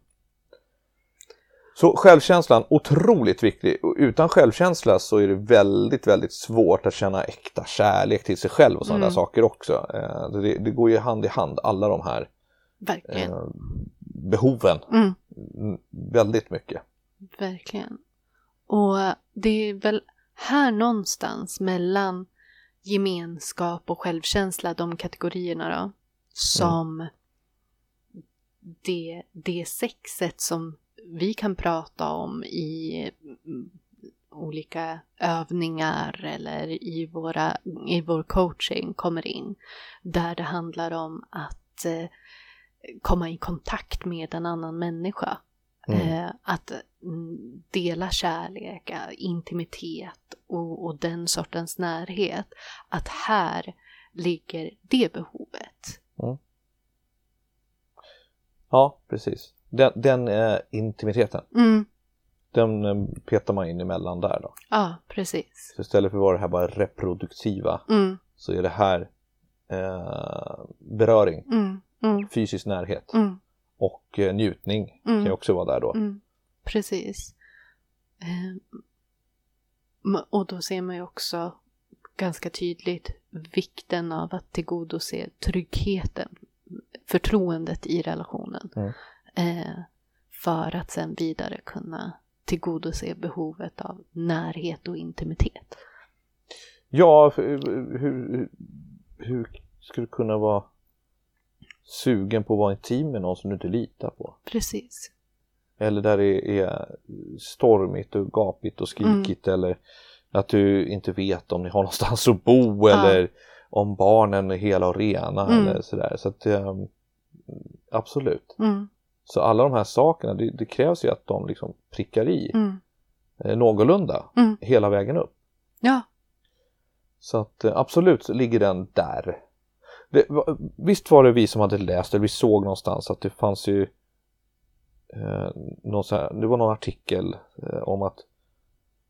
Så självkänslan, otroligt viktig. Och utan självkänsla så är det väldigt, väldigt svårt att känna äkta kärlek till sig själv och sådana Mm. där saker också. Eh, Det, det går ju hand i hand, alla de här verkligen. eh, behoven. Mm. Mm, Väldigt mycket. Verkligen. Och det är väl här någonstans mellan gemenskap och självkänsla, de kategorierna då, som det, det sexet som vi kan prata om i olika övningar eller i, våra, i vår coaching kommer in. Där det handlar om att eh, komma i kontakt med en annan människa. Mm. Eh, att mm, dela kärlek, eh, intimitet och, och den sortens närhet. Att här ligger det behovet. Ja, precis. Den, den eh, intimiteten, Mm, den eh, petar man in emellan där då. ja, precis. Så istället för att vara det här bara reproduktiva Mm, så är det här eh, beröring, mm, mm, fysisk närhet mm, och eh, njutning kan Mm. ju också vara där då. mm, precis. Eh, m- och då ser man ju också ganska tydligt vikten av att tillgodose tryggheten, förtroendet i relationen. Mm. Eh, för att sen vidare kunna tillgodose behovet av närhet och intimitet. Ja, för, hur, hur, hur ska du kunna vara sugen på att vara intim med någon som du inte litar på? Precis. Eller där det är stormigt och gapigt och skrikigt eller att du inte vet om ni har någonstans att bo Ja. eller om barnen är hela och rena Mm. eller sådär. Så att, ehm, absolut. Mm, Så alla de här sakerna, det, det krävs ju att de liksom prickar i mm, eh, någorlunda Mm. hela vägen upp. ja, Så att eh, absolut så ligger den där. Det, visst var det vi som hade läst eller vi såg någonstans att det fanns ju eh, någon här, det var någon artikel eh, om att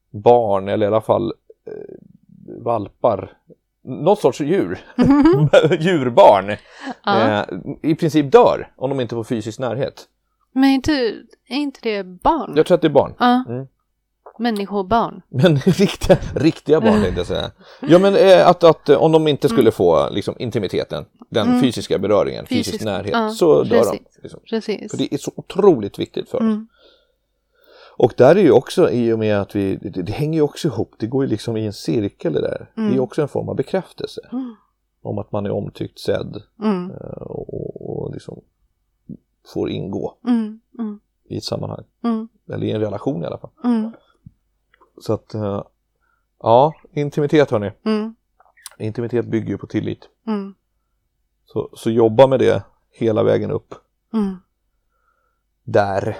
barn eller i alla fall eh, valpar, något sorts djur, djurbarn, ja. eh, i princip dör om de inte får fysisk närhet. Men inte, är inte det barn? Jag tror att det är barn. Ja. Mm. Människobarn. Men riktiga, riktiga barn tänkte jag säga. Ja men eh, att, att eh, om de inte skulle få liksom, intimiteten, den Mm. fysiska beröringen, fysisk, Fysisk, närhet, ja, så dör de. Liksom. Precis. För det är så otroligt viktigt för oss. Mm. Och där är ju också i och med att vi, det, det hänger ju också ihop, det går ju liksom i en cirkel det där. Det är ju också en form av bekräftelse. Mm. Om att man är omtyckt, sedd Mm. eh, och, och, och liksom får ingå Mm. Mm. i ett sammanhang. Mm. Eller i en relation i alla fall. Så att, eh, ja, intimitet hörni. Mm. Intimitet bygger ju på tillit. Mm. Så, så jobba med det hela vägen upp Mm. där.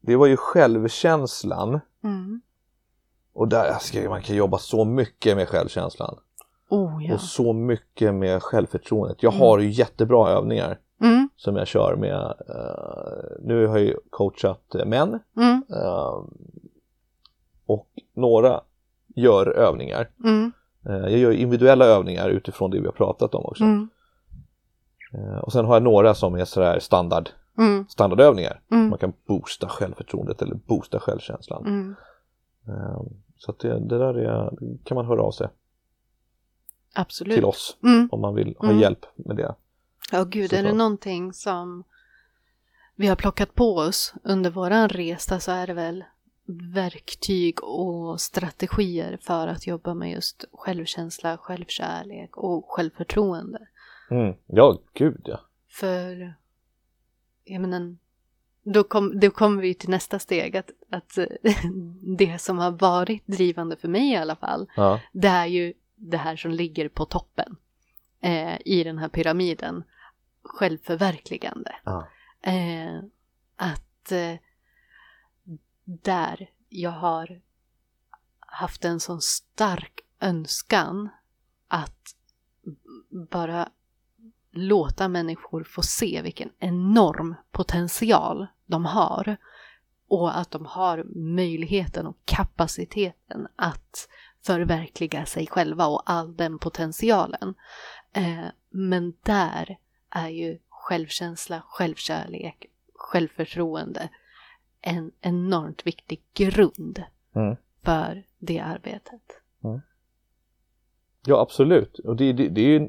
Det var ju självkänslan Mm. och där ska, man kan jobba så mycket med självkänslan Oh ja. och så mycket med självförtroendet. Jag Mm. har ju jättebra övningar Mm. som jag kör med. eh, nu har jag ju coachat män Mm. Och några gör övningar. Mm. Eh, jag gör individuella övningar utifrån det vi har pratat om också. Mm. Eh, och sen har jag några som är sådär standard, Mm. standardövningar. Mm. Man kan boosta självförtroendet eller boosta självkänslan. Mm. Eh, så att det, det där är, kan man höra av sig Absolut. till oss Mm. om man vill ha hjälp med det. Ja, gud, är det någonting som vi har plockat på oss under våran resa så är det väl verktyg och strategier för att jobba med just självkänsla, självkärlek och självförtroende. Mm. Ja, gud ja. För, jag menar, då, kom, då kommer vi till nästa steg, att, att det som har varit drivande för mig i alla fall, ja. det är ju det här som ligger på toppen eh, i den här pyramiden. Självförverkligande. Ja. Eh, att eh, där jag har haft en sån stark önskan att bara låta människor få se vilken enorm potential de har och att de har möjligheten och kapaciteten att förverkliga sig själva och all den potentialen. Eh, men där är ju självkänsla, självkärlek, självförtroende en enormt viktig grund Mm. för det arbetet. ja, absolut. Och det, det, det är ju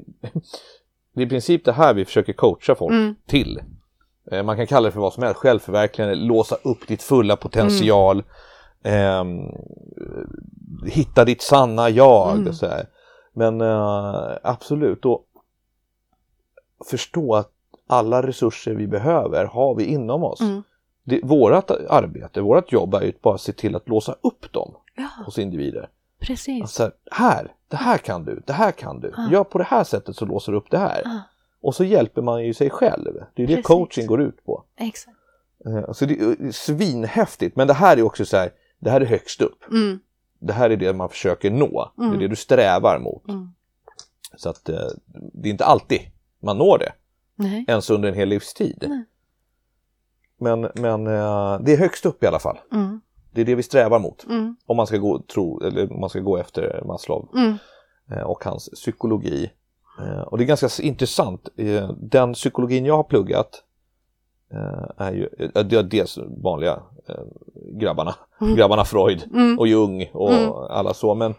det är i princip det här vi försöker coacha folk Mm. till. Eh, Man kan kalla det för vad som helst, självförverkligande, låsa upp ditt fulla potential, ehm, hitta ditt sanna jag. Mm. Så här. Men eh, absolut, och förstå att alla resurser vi behöver har vi inom oss. Mm. Det, vårat arbete, vårat jobb är ju att bara se till att låsa upp dem Ja, hos individer. precis. Alltså, här, det här kan du, det här kan du. Ja. Gör på det här sättet så låser du upp det här. Ja, Och så hjälper man ju sig själv. Det är det Precis. coaching går ut på. exakt. Eh, Alltså det är svinhäftigt, men det här är också så här, det här är högst upp. Mm, Det här är det man försöker nå, det är Mm. det du strävar mot. mm. Så att eh, det är inte alltid man når det, Nej. ens under en hel livstid. Nej. Men, men eh, det är högst upp i alla fall. Mm, Det är det vi strävar mot. mm, Om man ska gå, tro, eller om man ska gå efter Maslow mm, eh, och hans psykologi. Eh, Och det är ganska intressant. Den psykologin jag har pluggat är ju det är dels vanliga grabbarna, Mm. grabbarna Freud mm, och Jung och Mm. alla så. Men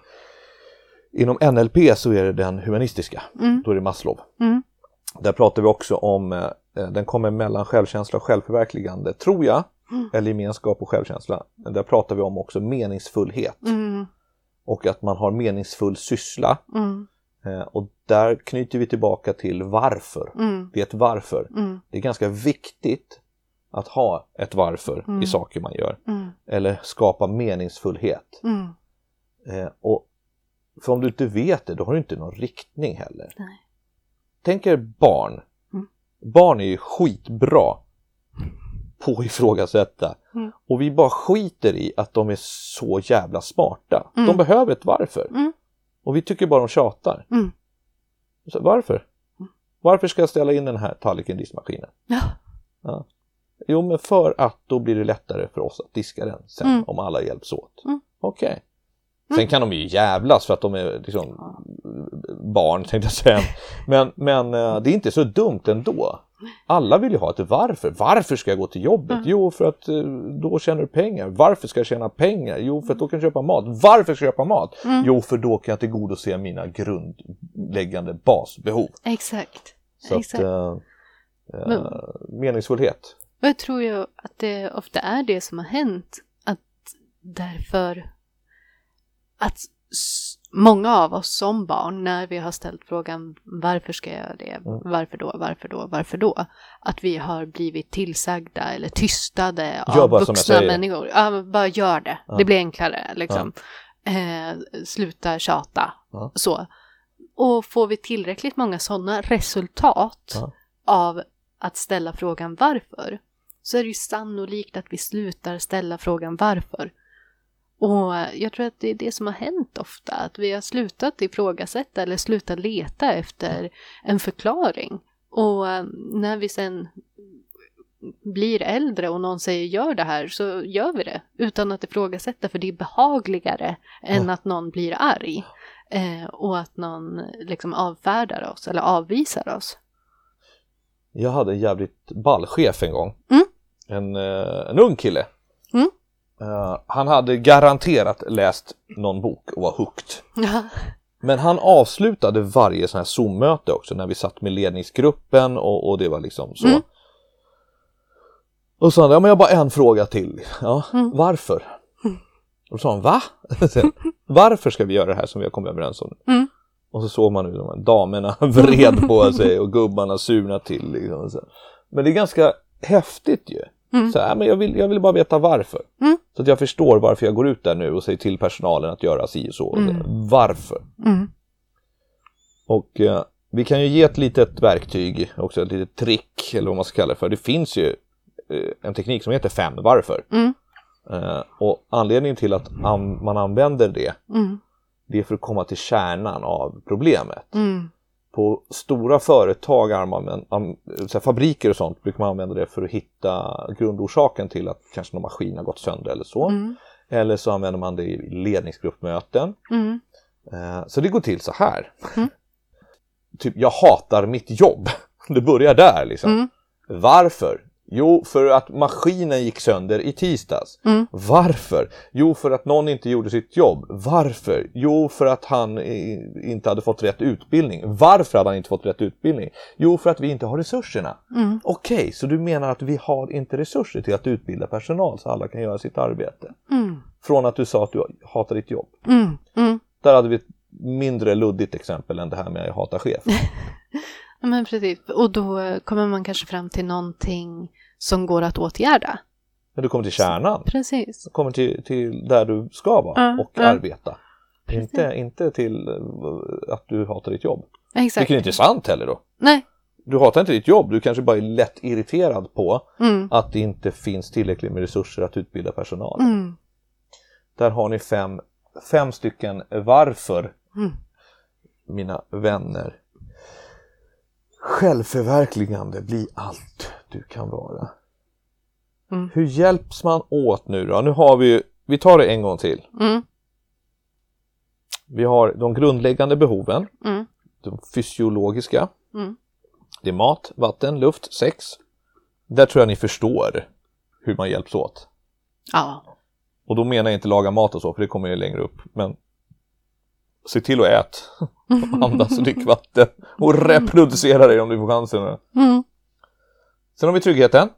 inom NLP så är det den humanistiska, då är det Maslow. Där pratar vi också om, den kommer mellan självkänsla och självförverkligande, tror jag, Mm. eller gemenskap och självkänsla. Där pratar vi om också meningsfullhet mm, och att man har meningsfull syssla. mm, Eh, Och där knyter vi tillbaka till varför. mm, Det är ett varför. mm, Det är ganska viktigt att ha ett varför Mm. i saker man gör. mm, Eller skapa meningsfullhet. mm. Eh, och för om du inte vet det, då har du inte någon riktning heller. Nej. Tänk er barn. Barn är ju skitbra på att ifrågasätta. Mm. Och vi bara skiter i att de är så jävla smarta. Mm. De behöver ett varför. Mm. Och vi tycker bara de tjatar. Mm. Så varför? Mm. Varför ska jag ställa in den här tallriken i diskmaskinen? Ja. Jo, men för att då blir det lättare för oss att diska den sen Mm. om alla hjälps åt. Okej. Mm. Sen kan de ju jävlas för att de är liksom barn tänkte jag säga. Men, men eh, det är inte så dumt ändå. Alla vill ju ha ett varför. Varför ska jag gå till jobbet? Mm. Jo, för att eh, då tjänar du pengar. Varför ska jag tjäna pengar? Jo, för att då kan jag köpa mat. Varför ska jag köpa mat? Mm. Jo, för då kan jag tillgodose mina grundläggande basbehov. Exakt. Så att, Exakt. eh, Men- meningsfullhet. Jag tror ju att det ofta är det som har hänt. Att därför att många av oss som barn, när vi har ställt frågan varför ska jag göra det, Mm. varför då, varför då, varför då? Att vi har blivit tillsagda eller tystade av vuxna människor. Ja, bara gör det, Ja. det blir enklare liksom. Eh, sluta tjata, Ja. så. och får vi tillräckligt många sådana resultat Ja. av att ställa frågan varför så är det ju sannolikt att vi slutar ställa frågan varför. Och jag tror att det är det som har hänt ofta, att vi har slutat ifrågasätta eller slutat leta efter en förklaring. Och eh, när vi sen blir äldre och någon säger gör det här så gör vi det utan att ifrågasätta för det är behagligare än att någon blir arg eh, och att någon liksom avfärdar oss eller avvisar oss. Jag hade en jävligt ball chef en gång. Mm. En, eh, en ung kille. Mm. Eh, han hade garanterat läst någon bok och var hooked. Men han avslutade varje sån här Zoom-möte också när vi satt med ledningsgruppen och, och det var liksom så. Mm. Och så sa han, ja men jag har bara en fråga till. Ja, Mm. varför? Och då sa han, va? varför ska vi göra det här som vi har kommit överens om? Mm. Och så såg man hur de här damerna vred på sig och gubbarna surna till. Liksom. så. Men det är ganska häftigt ju. Mm. Så här, men jag, vill, jag vill bara veta varför. Mm. Så att jag förstår varför jag går ut där nu och säger till personalen att göra si och så. så. Varför? Mm. Och eh, vi kan ju ge ett litet verktyg, också ett litet trick eller vad man ska kalla det för. Det finns ju eh, en teknik som heter fem varför. Mm. Eh, och anledningen till att an- man använder det, Mm. det är för att komma till kärnan av problemet. Mm. På stora företag, fabriker och sånt, brukar man använda det för att hitta grundorsaken till att kanske någon maskin har gått sönder eller så. Mm. Eller så använder man det i ledningsgruppmöten. Mm. Eh, Så det går till så här. Typ, jag hatar mitt jobb. Det börjar där liksom. Mm. Varför? Jo, för att maskinen gick sönder i tisdags. Mm. Varför? Jo, för att någon inte gjorde sitt jobb. Varför? Jo, för att han inte hade fått rätt utbildning. Varför hade han inte fått rätt utbildning? Jo, för att vi inte har resurserna. Mm. Okej, så du menar att vi har inte resurser till att utbilda personal så alla kan göra sitt arbete? Mm. Från att du sa att du hatar ditt jobb. Mm. Mm. Där hade vi ett mindre luddigt exempel än det här med att jag hatar chef. Men precis, och då kommer man kanske fram till någonting som går att åtgärda. Men du kommer till kärnan. Precis. Du kommer till, till där du ska vara Ja, och ja. arbeta. Inte, inte till eh, att du hatar ditt jobb. Exakt. Vilket inte är sant heller då. Nej. Du hatar inte ditt jobb, du kanske bara är lätt irriterad på Mm. att det inte finns tillräckligt med resurser att utbilda personal. Mm. Där har ni fem, fem stycken varför, Mm. mina vänner. Självförverkligande, bli allt du kan vara. Mm. Hur hjälps man åt nu då? Nu har vi ju, vi tar det en gång till. Mm. Vi har de grundläggande behoven, Mm. de fysiologiska. Mm. Det är mat, vatten, luft, sex. Där tror jag ni förstår hur man hjälps åt. Ja. Och då menar jag inte laga mat och så, för det kommer ju längre upp. Men se till att ät, andas och drick vatten och reproducera dig om du får chansen. Mm. Sen har vi tryggheten.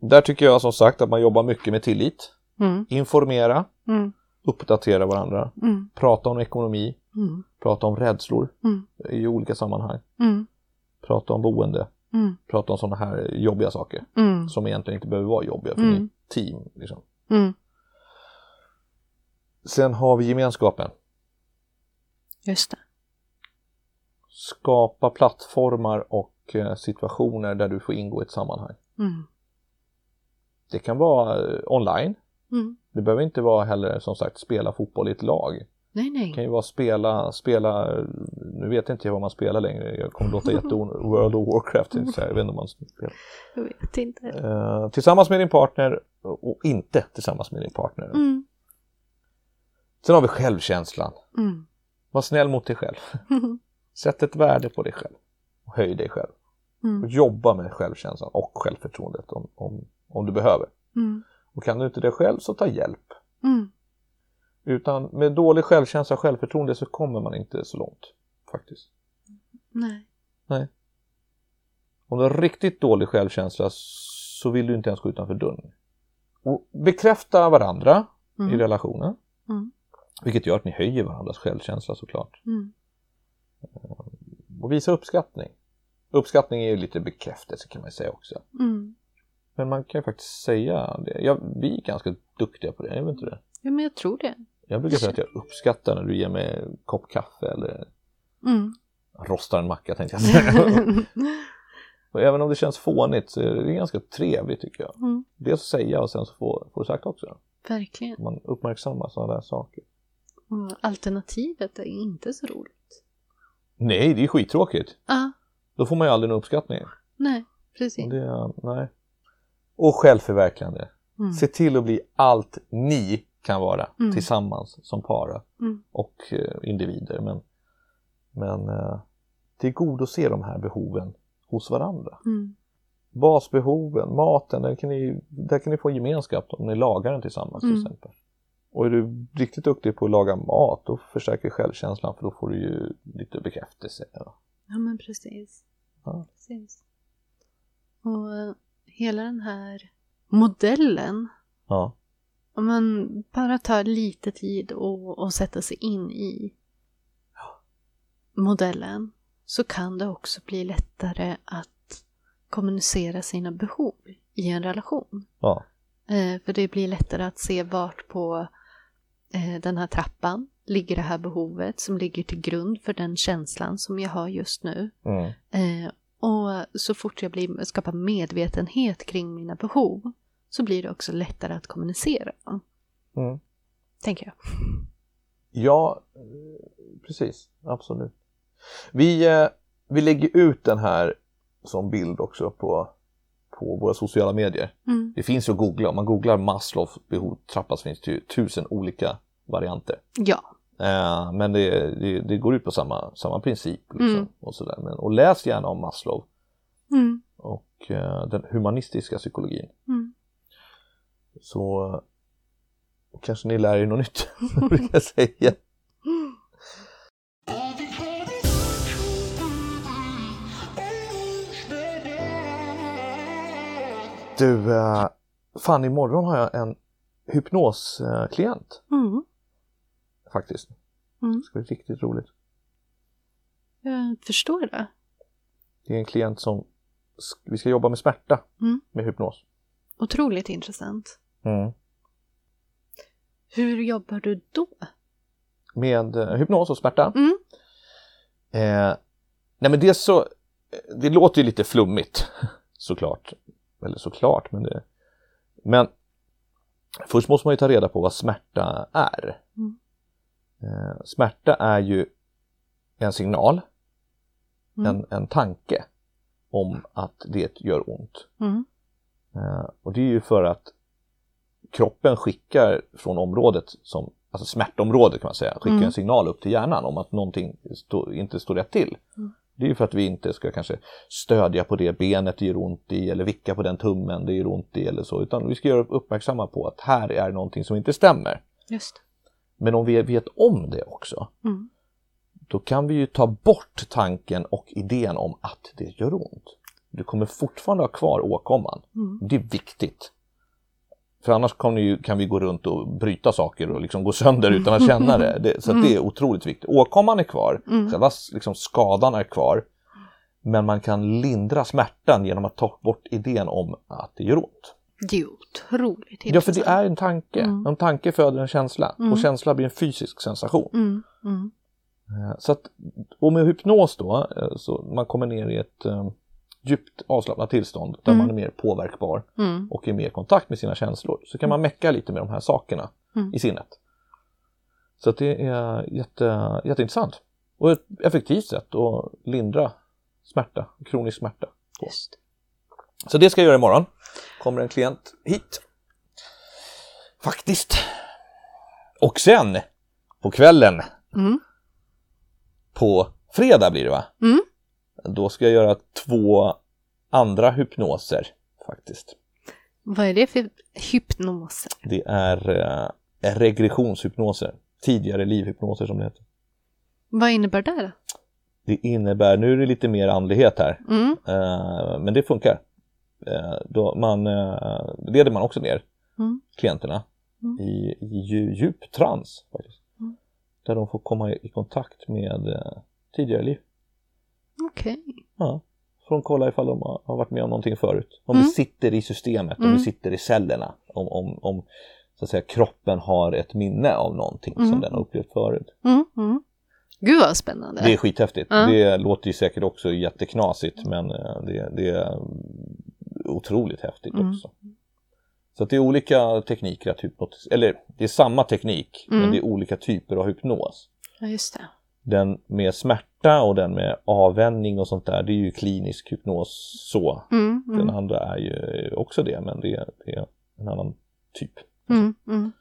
Där tycker jag som sagt att man jobbar mycket med tillit. Mm. Informera, Mm. uppdatera varandra, Mm. prata om ekonomi, Mm. prata om rädslor Mm. i olika sammanhang, Mm. prata om boende, prata om sådana här jobbiga saker som egentligen inte behöver vara jobbiga för Mm. team. Liksom. Sen har vi gemenskapen. Just det. Skapa plattformar och situationer där du får ingå i ett sammanhang. Mm. Det kan vara eh, online. Mm. Det behöver inte vara heller som sagt spela fotboll i ett lag. Nej, Det kan nej. ju vara spela, spela, nu vet inte jag vad man spelar längre. Jag kommer låta jätte World of Warcraft, så jag vet inte om man spelar. Jag vet inte. Eh, tillsammans med din partner och inte tillsammans med din partner. Mm. Sen har vi självkänslan. Mm. Var snäll mot dig själv. Sätt ett värde på dig själv. Höj dig själv. Och Mm. jobba med självkänslan och självförtroendet om, om, om du behöver. Mm. Och kan du inte det själv så ta hjälp. Mm. Utan med dålig självkänsla och självförtroende så kommer man inte så långt. Faktiskt. Nej. Om du har riktigt dålig självkänsla så vill du inte ens gå utanför dörren. Och bekräfta varandra i Mm. relationen. Mm. Vilket gör att ni höjer varandras självkänsla såklart. Mm. Och visa uppskattning. Uppskattning är ju lite bekräftelse kan man säga också. Mm. Men man kan ju faktiskt säga det. Ja, vi är ganska duktiga på det, är vi inte det? Ja, men jag tror det. Jag brukar säga att jag uppskattar när du ger mig en kopp kaffe eller Mm. rostar en macka tänkte jag säga. och även om det känns fånigt så är det ganska trevligt tycker jag. Mm. Dels att säga och sen så få, få det sagt också. Verkligen. Man uppmärksammar sådana där saker. Och alternativet är inte så roligt. Nej, det är skittråkigt. Ja, Då får man ju aldrig någon uppskattning. nej, precis. Det, nej. Och självförverkligande. Mm. Se till att bli allt ni kan vara Mm. tillsammans som para Mm. och eh, individer. Men, men eh, tillgodose de här behoven hos varandra. Mm. Basbehoven, maten, där kan, ni, där kan ni få gemenskap om ni lagar den tillsammans till Mm. exempel. Och är du riktigt duktig på att laga mat då förstärker självkänslan för då får du ju lite bekräftelse. Ja. Ja, men precis. Ja. precis. Och eh, hela den här modellen, Ja. om man bara tar lite tid och, och sätter sig in i modellen så kan det också bli lättare att kommunicera sina behov i en relation. ja. Eh, för det blir lättare att se vart på den här trappan ligger det här behovet som ligger till grund för den känslan som jag har just nu. Mm. Eh, och så fort jag blir, skapar medvetenhet kring mina behov så blir det också lättare att kommunicera. Mm. Tänker jag. Ja, eh, precis. Absolut. Vi, eh, vi lägger ut den här som bild också på, på våra sociala medier. Mm. Det finns ju att googla. Om man googlar Maslow behovstrappa så finns det ju tusen olika varianter. Ja. Eh, men det, det, det går ut på samma, samma princip. Liksom, Mm. och, sådär. Men, och läs gärna om Maslow Mm. och eh, den humanistiska psykologin. Mm. Så eh, kanske ni lär er något nytt, brukar jag säga. Du, eh, fan imorgon har jag en hypnosklient Mm. Faktiskt. Mm. Det ska bli riktigt roligt. Jag förstår det. Det är en klient som vi ska jobba med smärta Mm. med hypnos. Otroligt intressant. Mm. Hur jobbar du då? Med eh, hypnos och smärta. Mm. Eh, nej men det så, det låter ju lite flummigt såklart. Eller såklart, men det... Men först måste man ju ta reda på vad smärta är. Eh, smärta är ju en signal, Mm. en, en tanke om att det gör ont. Mm. Eh, och det är ju för att kroppen skickar från området som, alltså smärtområdet kan man säga, skickar Mm. en signal upp till hjärnan om att någonting stå, inte står rätt till. Mm. Det är ju för att vi inte ska kanske stödja på det benet det gör ont i eller vicka på den tummen det gör ont i eller så, utan vi ska göra uppmärksamma på att här är någonting som inte stämmer. Just. Men om vi vet om det också, Mm. då kan vi ju ta bort tanken och idén om att det gör ont. Du kommer fortfarande ha kvar åkomman. Mm. Det är viktigt. För annars kan, ju, kan vi gå runt och bryta saker och liksom gå sönder utan att känna det. det så det är otroligt viktigt. Åkomman är kvar, Mm. själva liksom skadan är kvar. Men man kan lindra smärtan genom att ta bort idén om att det gör ont. Det är otroligt Ja, för det intressant. är en tanke. Mm. En tanke föder en känsla Mm. och känsla blir en fysisk sensation. Mm. Mm. Eh, Så att, och med hypnos då, eh, så man kommer ner i ett eh, djupt avslappnat tillstånd där Mm. man är mer påverkbar Mm. och är mer i kontakt med sina känslor. Så kan man mecka lite med de här sakerna i sinnet. Så att det är jätte, jätteintressant. Och ett effektivt sätt att lindra smärta, kronisk smärta. på. Just. Så det ska jag göra imorgon. Kommer en klient hit. Faktiskt. Och sen på kvällen, Mm. på fredag blir det va? Mm. Då ska jag göra två andra hypnoser faktiskt. Vad är det för hypnoser? Det är eh, regressionshypnoser, tidigare livhypnoser som det heter. Vad innebär det? Det innebär, nu är det lite mer andlighet här, Mm. eh, men det funkar. Eh, då man eh, leder man också ner Mm. klienterna Mm. i, i dju- djup trans. Faktiskt. Mm. Där de får komma i, kontakt med eh, tidigare liv. Okej. Ja. Får de kolla ifall de har, varit med om någonting förut. Om Mm. det sitter i systemet, om Mm. det sitter i cellerna. Om, om, om så att säga, kroppen har ett minne av någonting Mm. som den har upplevt förut. Mm. Mm. Gud vad spännande. Det är skithäftigt. Ja. Det låter ju säkert också jätteknasigt men det, det är otroligt häftigt Mm. också. Så det är olika tekniker att hypnotisera, eller det är samma teknik men Mm. det är olika typer av hypnos. Ja, just det. Den med smärta och den med avvänjning och sånt där det är ju klinisk hypnos så. Mm, Den mm, andra är ju också det men det är, det är en annan typ. mm, mm.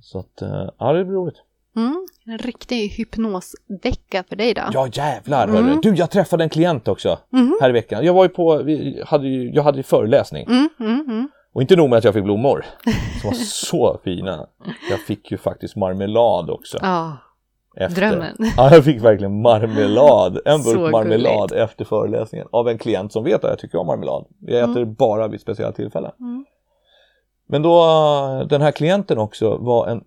Så att eh, ja det blir roligt. Mm. En riktig hypnosvecka för dig då. Ja jävlar Mm. hörru. Du jag träffade en klient också Mhm. här i veckan. Jag var ju på, vi hade ju, jag hade ju föreläsning. Mm, mm, mm. Och inte nog med att jag fick blommor, som var så fina. Jag fick ju faktiskt marmelad också. Ja, Efter. drömmen. Ja, jag fick verkligen marmelad. En burk marmelad gulligt. efter föreläsningen. Av en klient som vet att jag tycker om marmelad. Jag äter bara vid speciella tillfällen. Mm. Men då, den här klienten också var en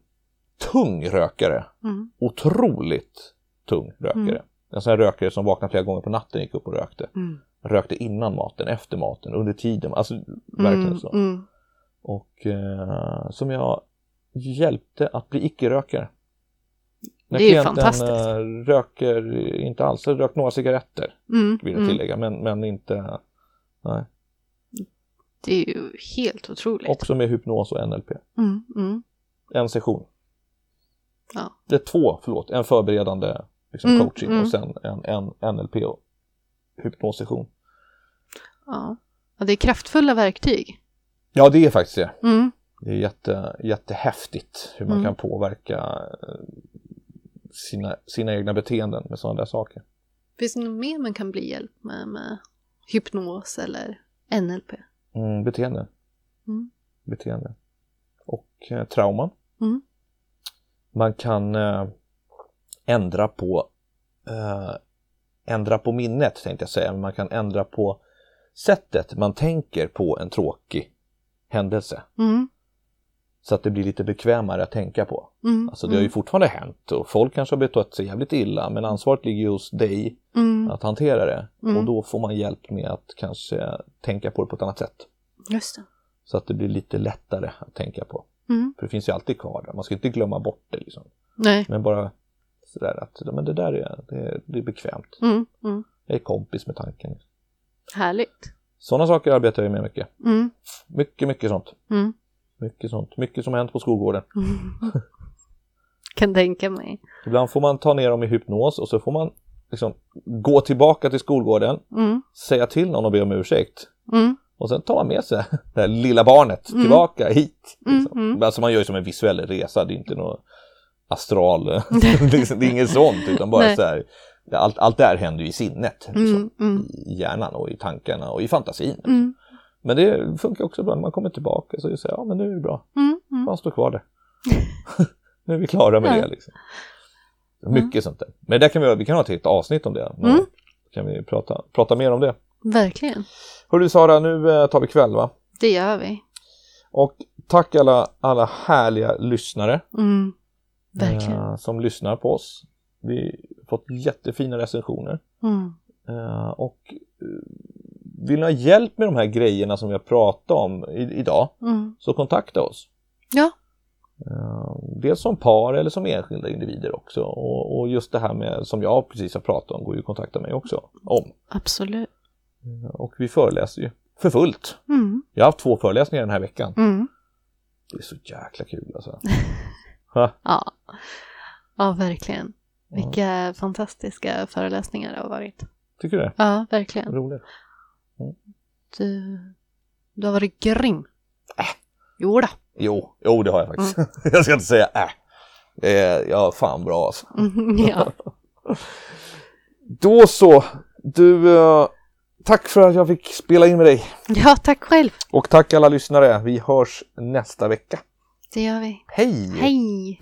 tung rökare. Mm. Otroligt tung rökare. Mm. En sån här rökare som vaknade flera gånger på natten gick upp och rökte. Mm. Rökte innan maten, efter maten, under tiden. Alltså verkligen Mm, så. Mm. och eh, som jag hjälpte att bli icke-rökare. När Det är ju klienten fantastiskt. eh, röker inte alls, har rökt några cigaretter Mm. vill jag Mm. tillägga, men, men inte, nej. Det är ju helt otroligt. Också med hypnos och NLP. Mm. Mm. En session. Ja. Det är två, förlåt, en förberedande liksom, Mm, coaching mm. och sen en, en NLP och hypnossession. Ja. ja, det är kraftfulla verktyg. Ja, det är faktiskt det. Mm. Det är jätte, jättehäftigt hur man Mm. kan påverka eh, sina, sina egna beteenden med sådana där saker. Finns det något mer man kan bli hjälp med, med hypnos eller NLP? Mm, beteende. Mm. Beteende. Och eh, trauman. Mm. Man kan eh, ändra på eh, ändra på minnet tänkte jag säga, men man kan ändra på sättet man tänker på en tråkig händelse. Mm. Så att det blir lite bekvämare att tänka på. Mm. Alltså det har ju fortfarande hänt och folk kanske har betett sig jävligt illa men ansvaret ligger ju hos dig mm. att hantera det. Mm. Och då får man hjälp med att kanske tänka på det på ett annat sätt. Just det. Så att det blir lite lättare att tänka på. Mm. För det finns ju alltid kvar där. Man ska inte glömma bort det liksom. Nej. Men bara sådär att men det där är, det är, det är bekvämt. Mm. Mm. Jag är kompis med tanken. Härligt. Sådana saker arbetar jag med mycket. Mm. Mycket, mycket sånt. Mm. Mycket sånt. Mycket som har hänt på skolgården. Mm. kan tänka mig. Ibland får man ta ner dem i hypnos och så får man liksom gå tillbaka till skolgården, säga till någon och be om ursäkt. Mm. Och sen tar man med sig det här lilla barnet Mm. tillbaka hit. Liksom. Mm, mm. Alltså man gör ju som en visuell resa, det är inte något astral, liksom, det är inget sånt utan bara Nej. så här. Allt, allt det här händer ju i sinnet, liksom, Mm. Mm. i hjärnan och i tankarna och i fantasin. Mm. Men det funkar också bra när man kommer tillbaka så här, ja men nu är det bra, Mm. Mm. man står kvar där. nu är vi klara med Ja. det liksom. Mycket sånt där. Men där kan vi, vi kan ha ett helt avsnitt om det. Någon Mm. kan vi prata, prata mer om det. Verkligen. Hörru Sara, nu eh, tar vi kväll va? Det gör vi. Och tack alla, alla härliga lyssnare Mm. Verkligen. eh, som lyssnar på oss. Vi har fått jättefina recensioner. Mm. Eh, och eh, vill ni ha hjälp med de här grejerna som vi har pratat om i, idag Mm. så kontakta oss. Ja. Eh, dels som par eller som enskilda individer också. Och, och just det här med som jag precis har pratat om går ju att kontakta mig också om. Absolut. Eh, Och vi föreläser ju för fullt. Mm. Jag har haft två föreläsningar den här veckan. Mm. Det är så jäkla kul alltså. Ja. Ja, verkligen. Vilka fantastiska föreläsningar det har varit. tycker du det? Ja, verkligen. Roligt. Du, du har varit grym. Äh. Jo då. Jo, jo det har jag faktiskt. jag ska inte säga äh. Det är, ja, fan bra alltså. Mm, ja. Då så. Du, eh, tack för att jag fick spela in med dig. ja, tack själv. Och tack alla lyssnare. Vi hörs nästa vecka. Det gör vi. Hej! Hej!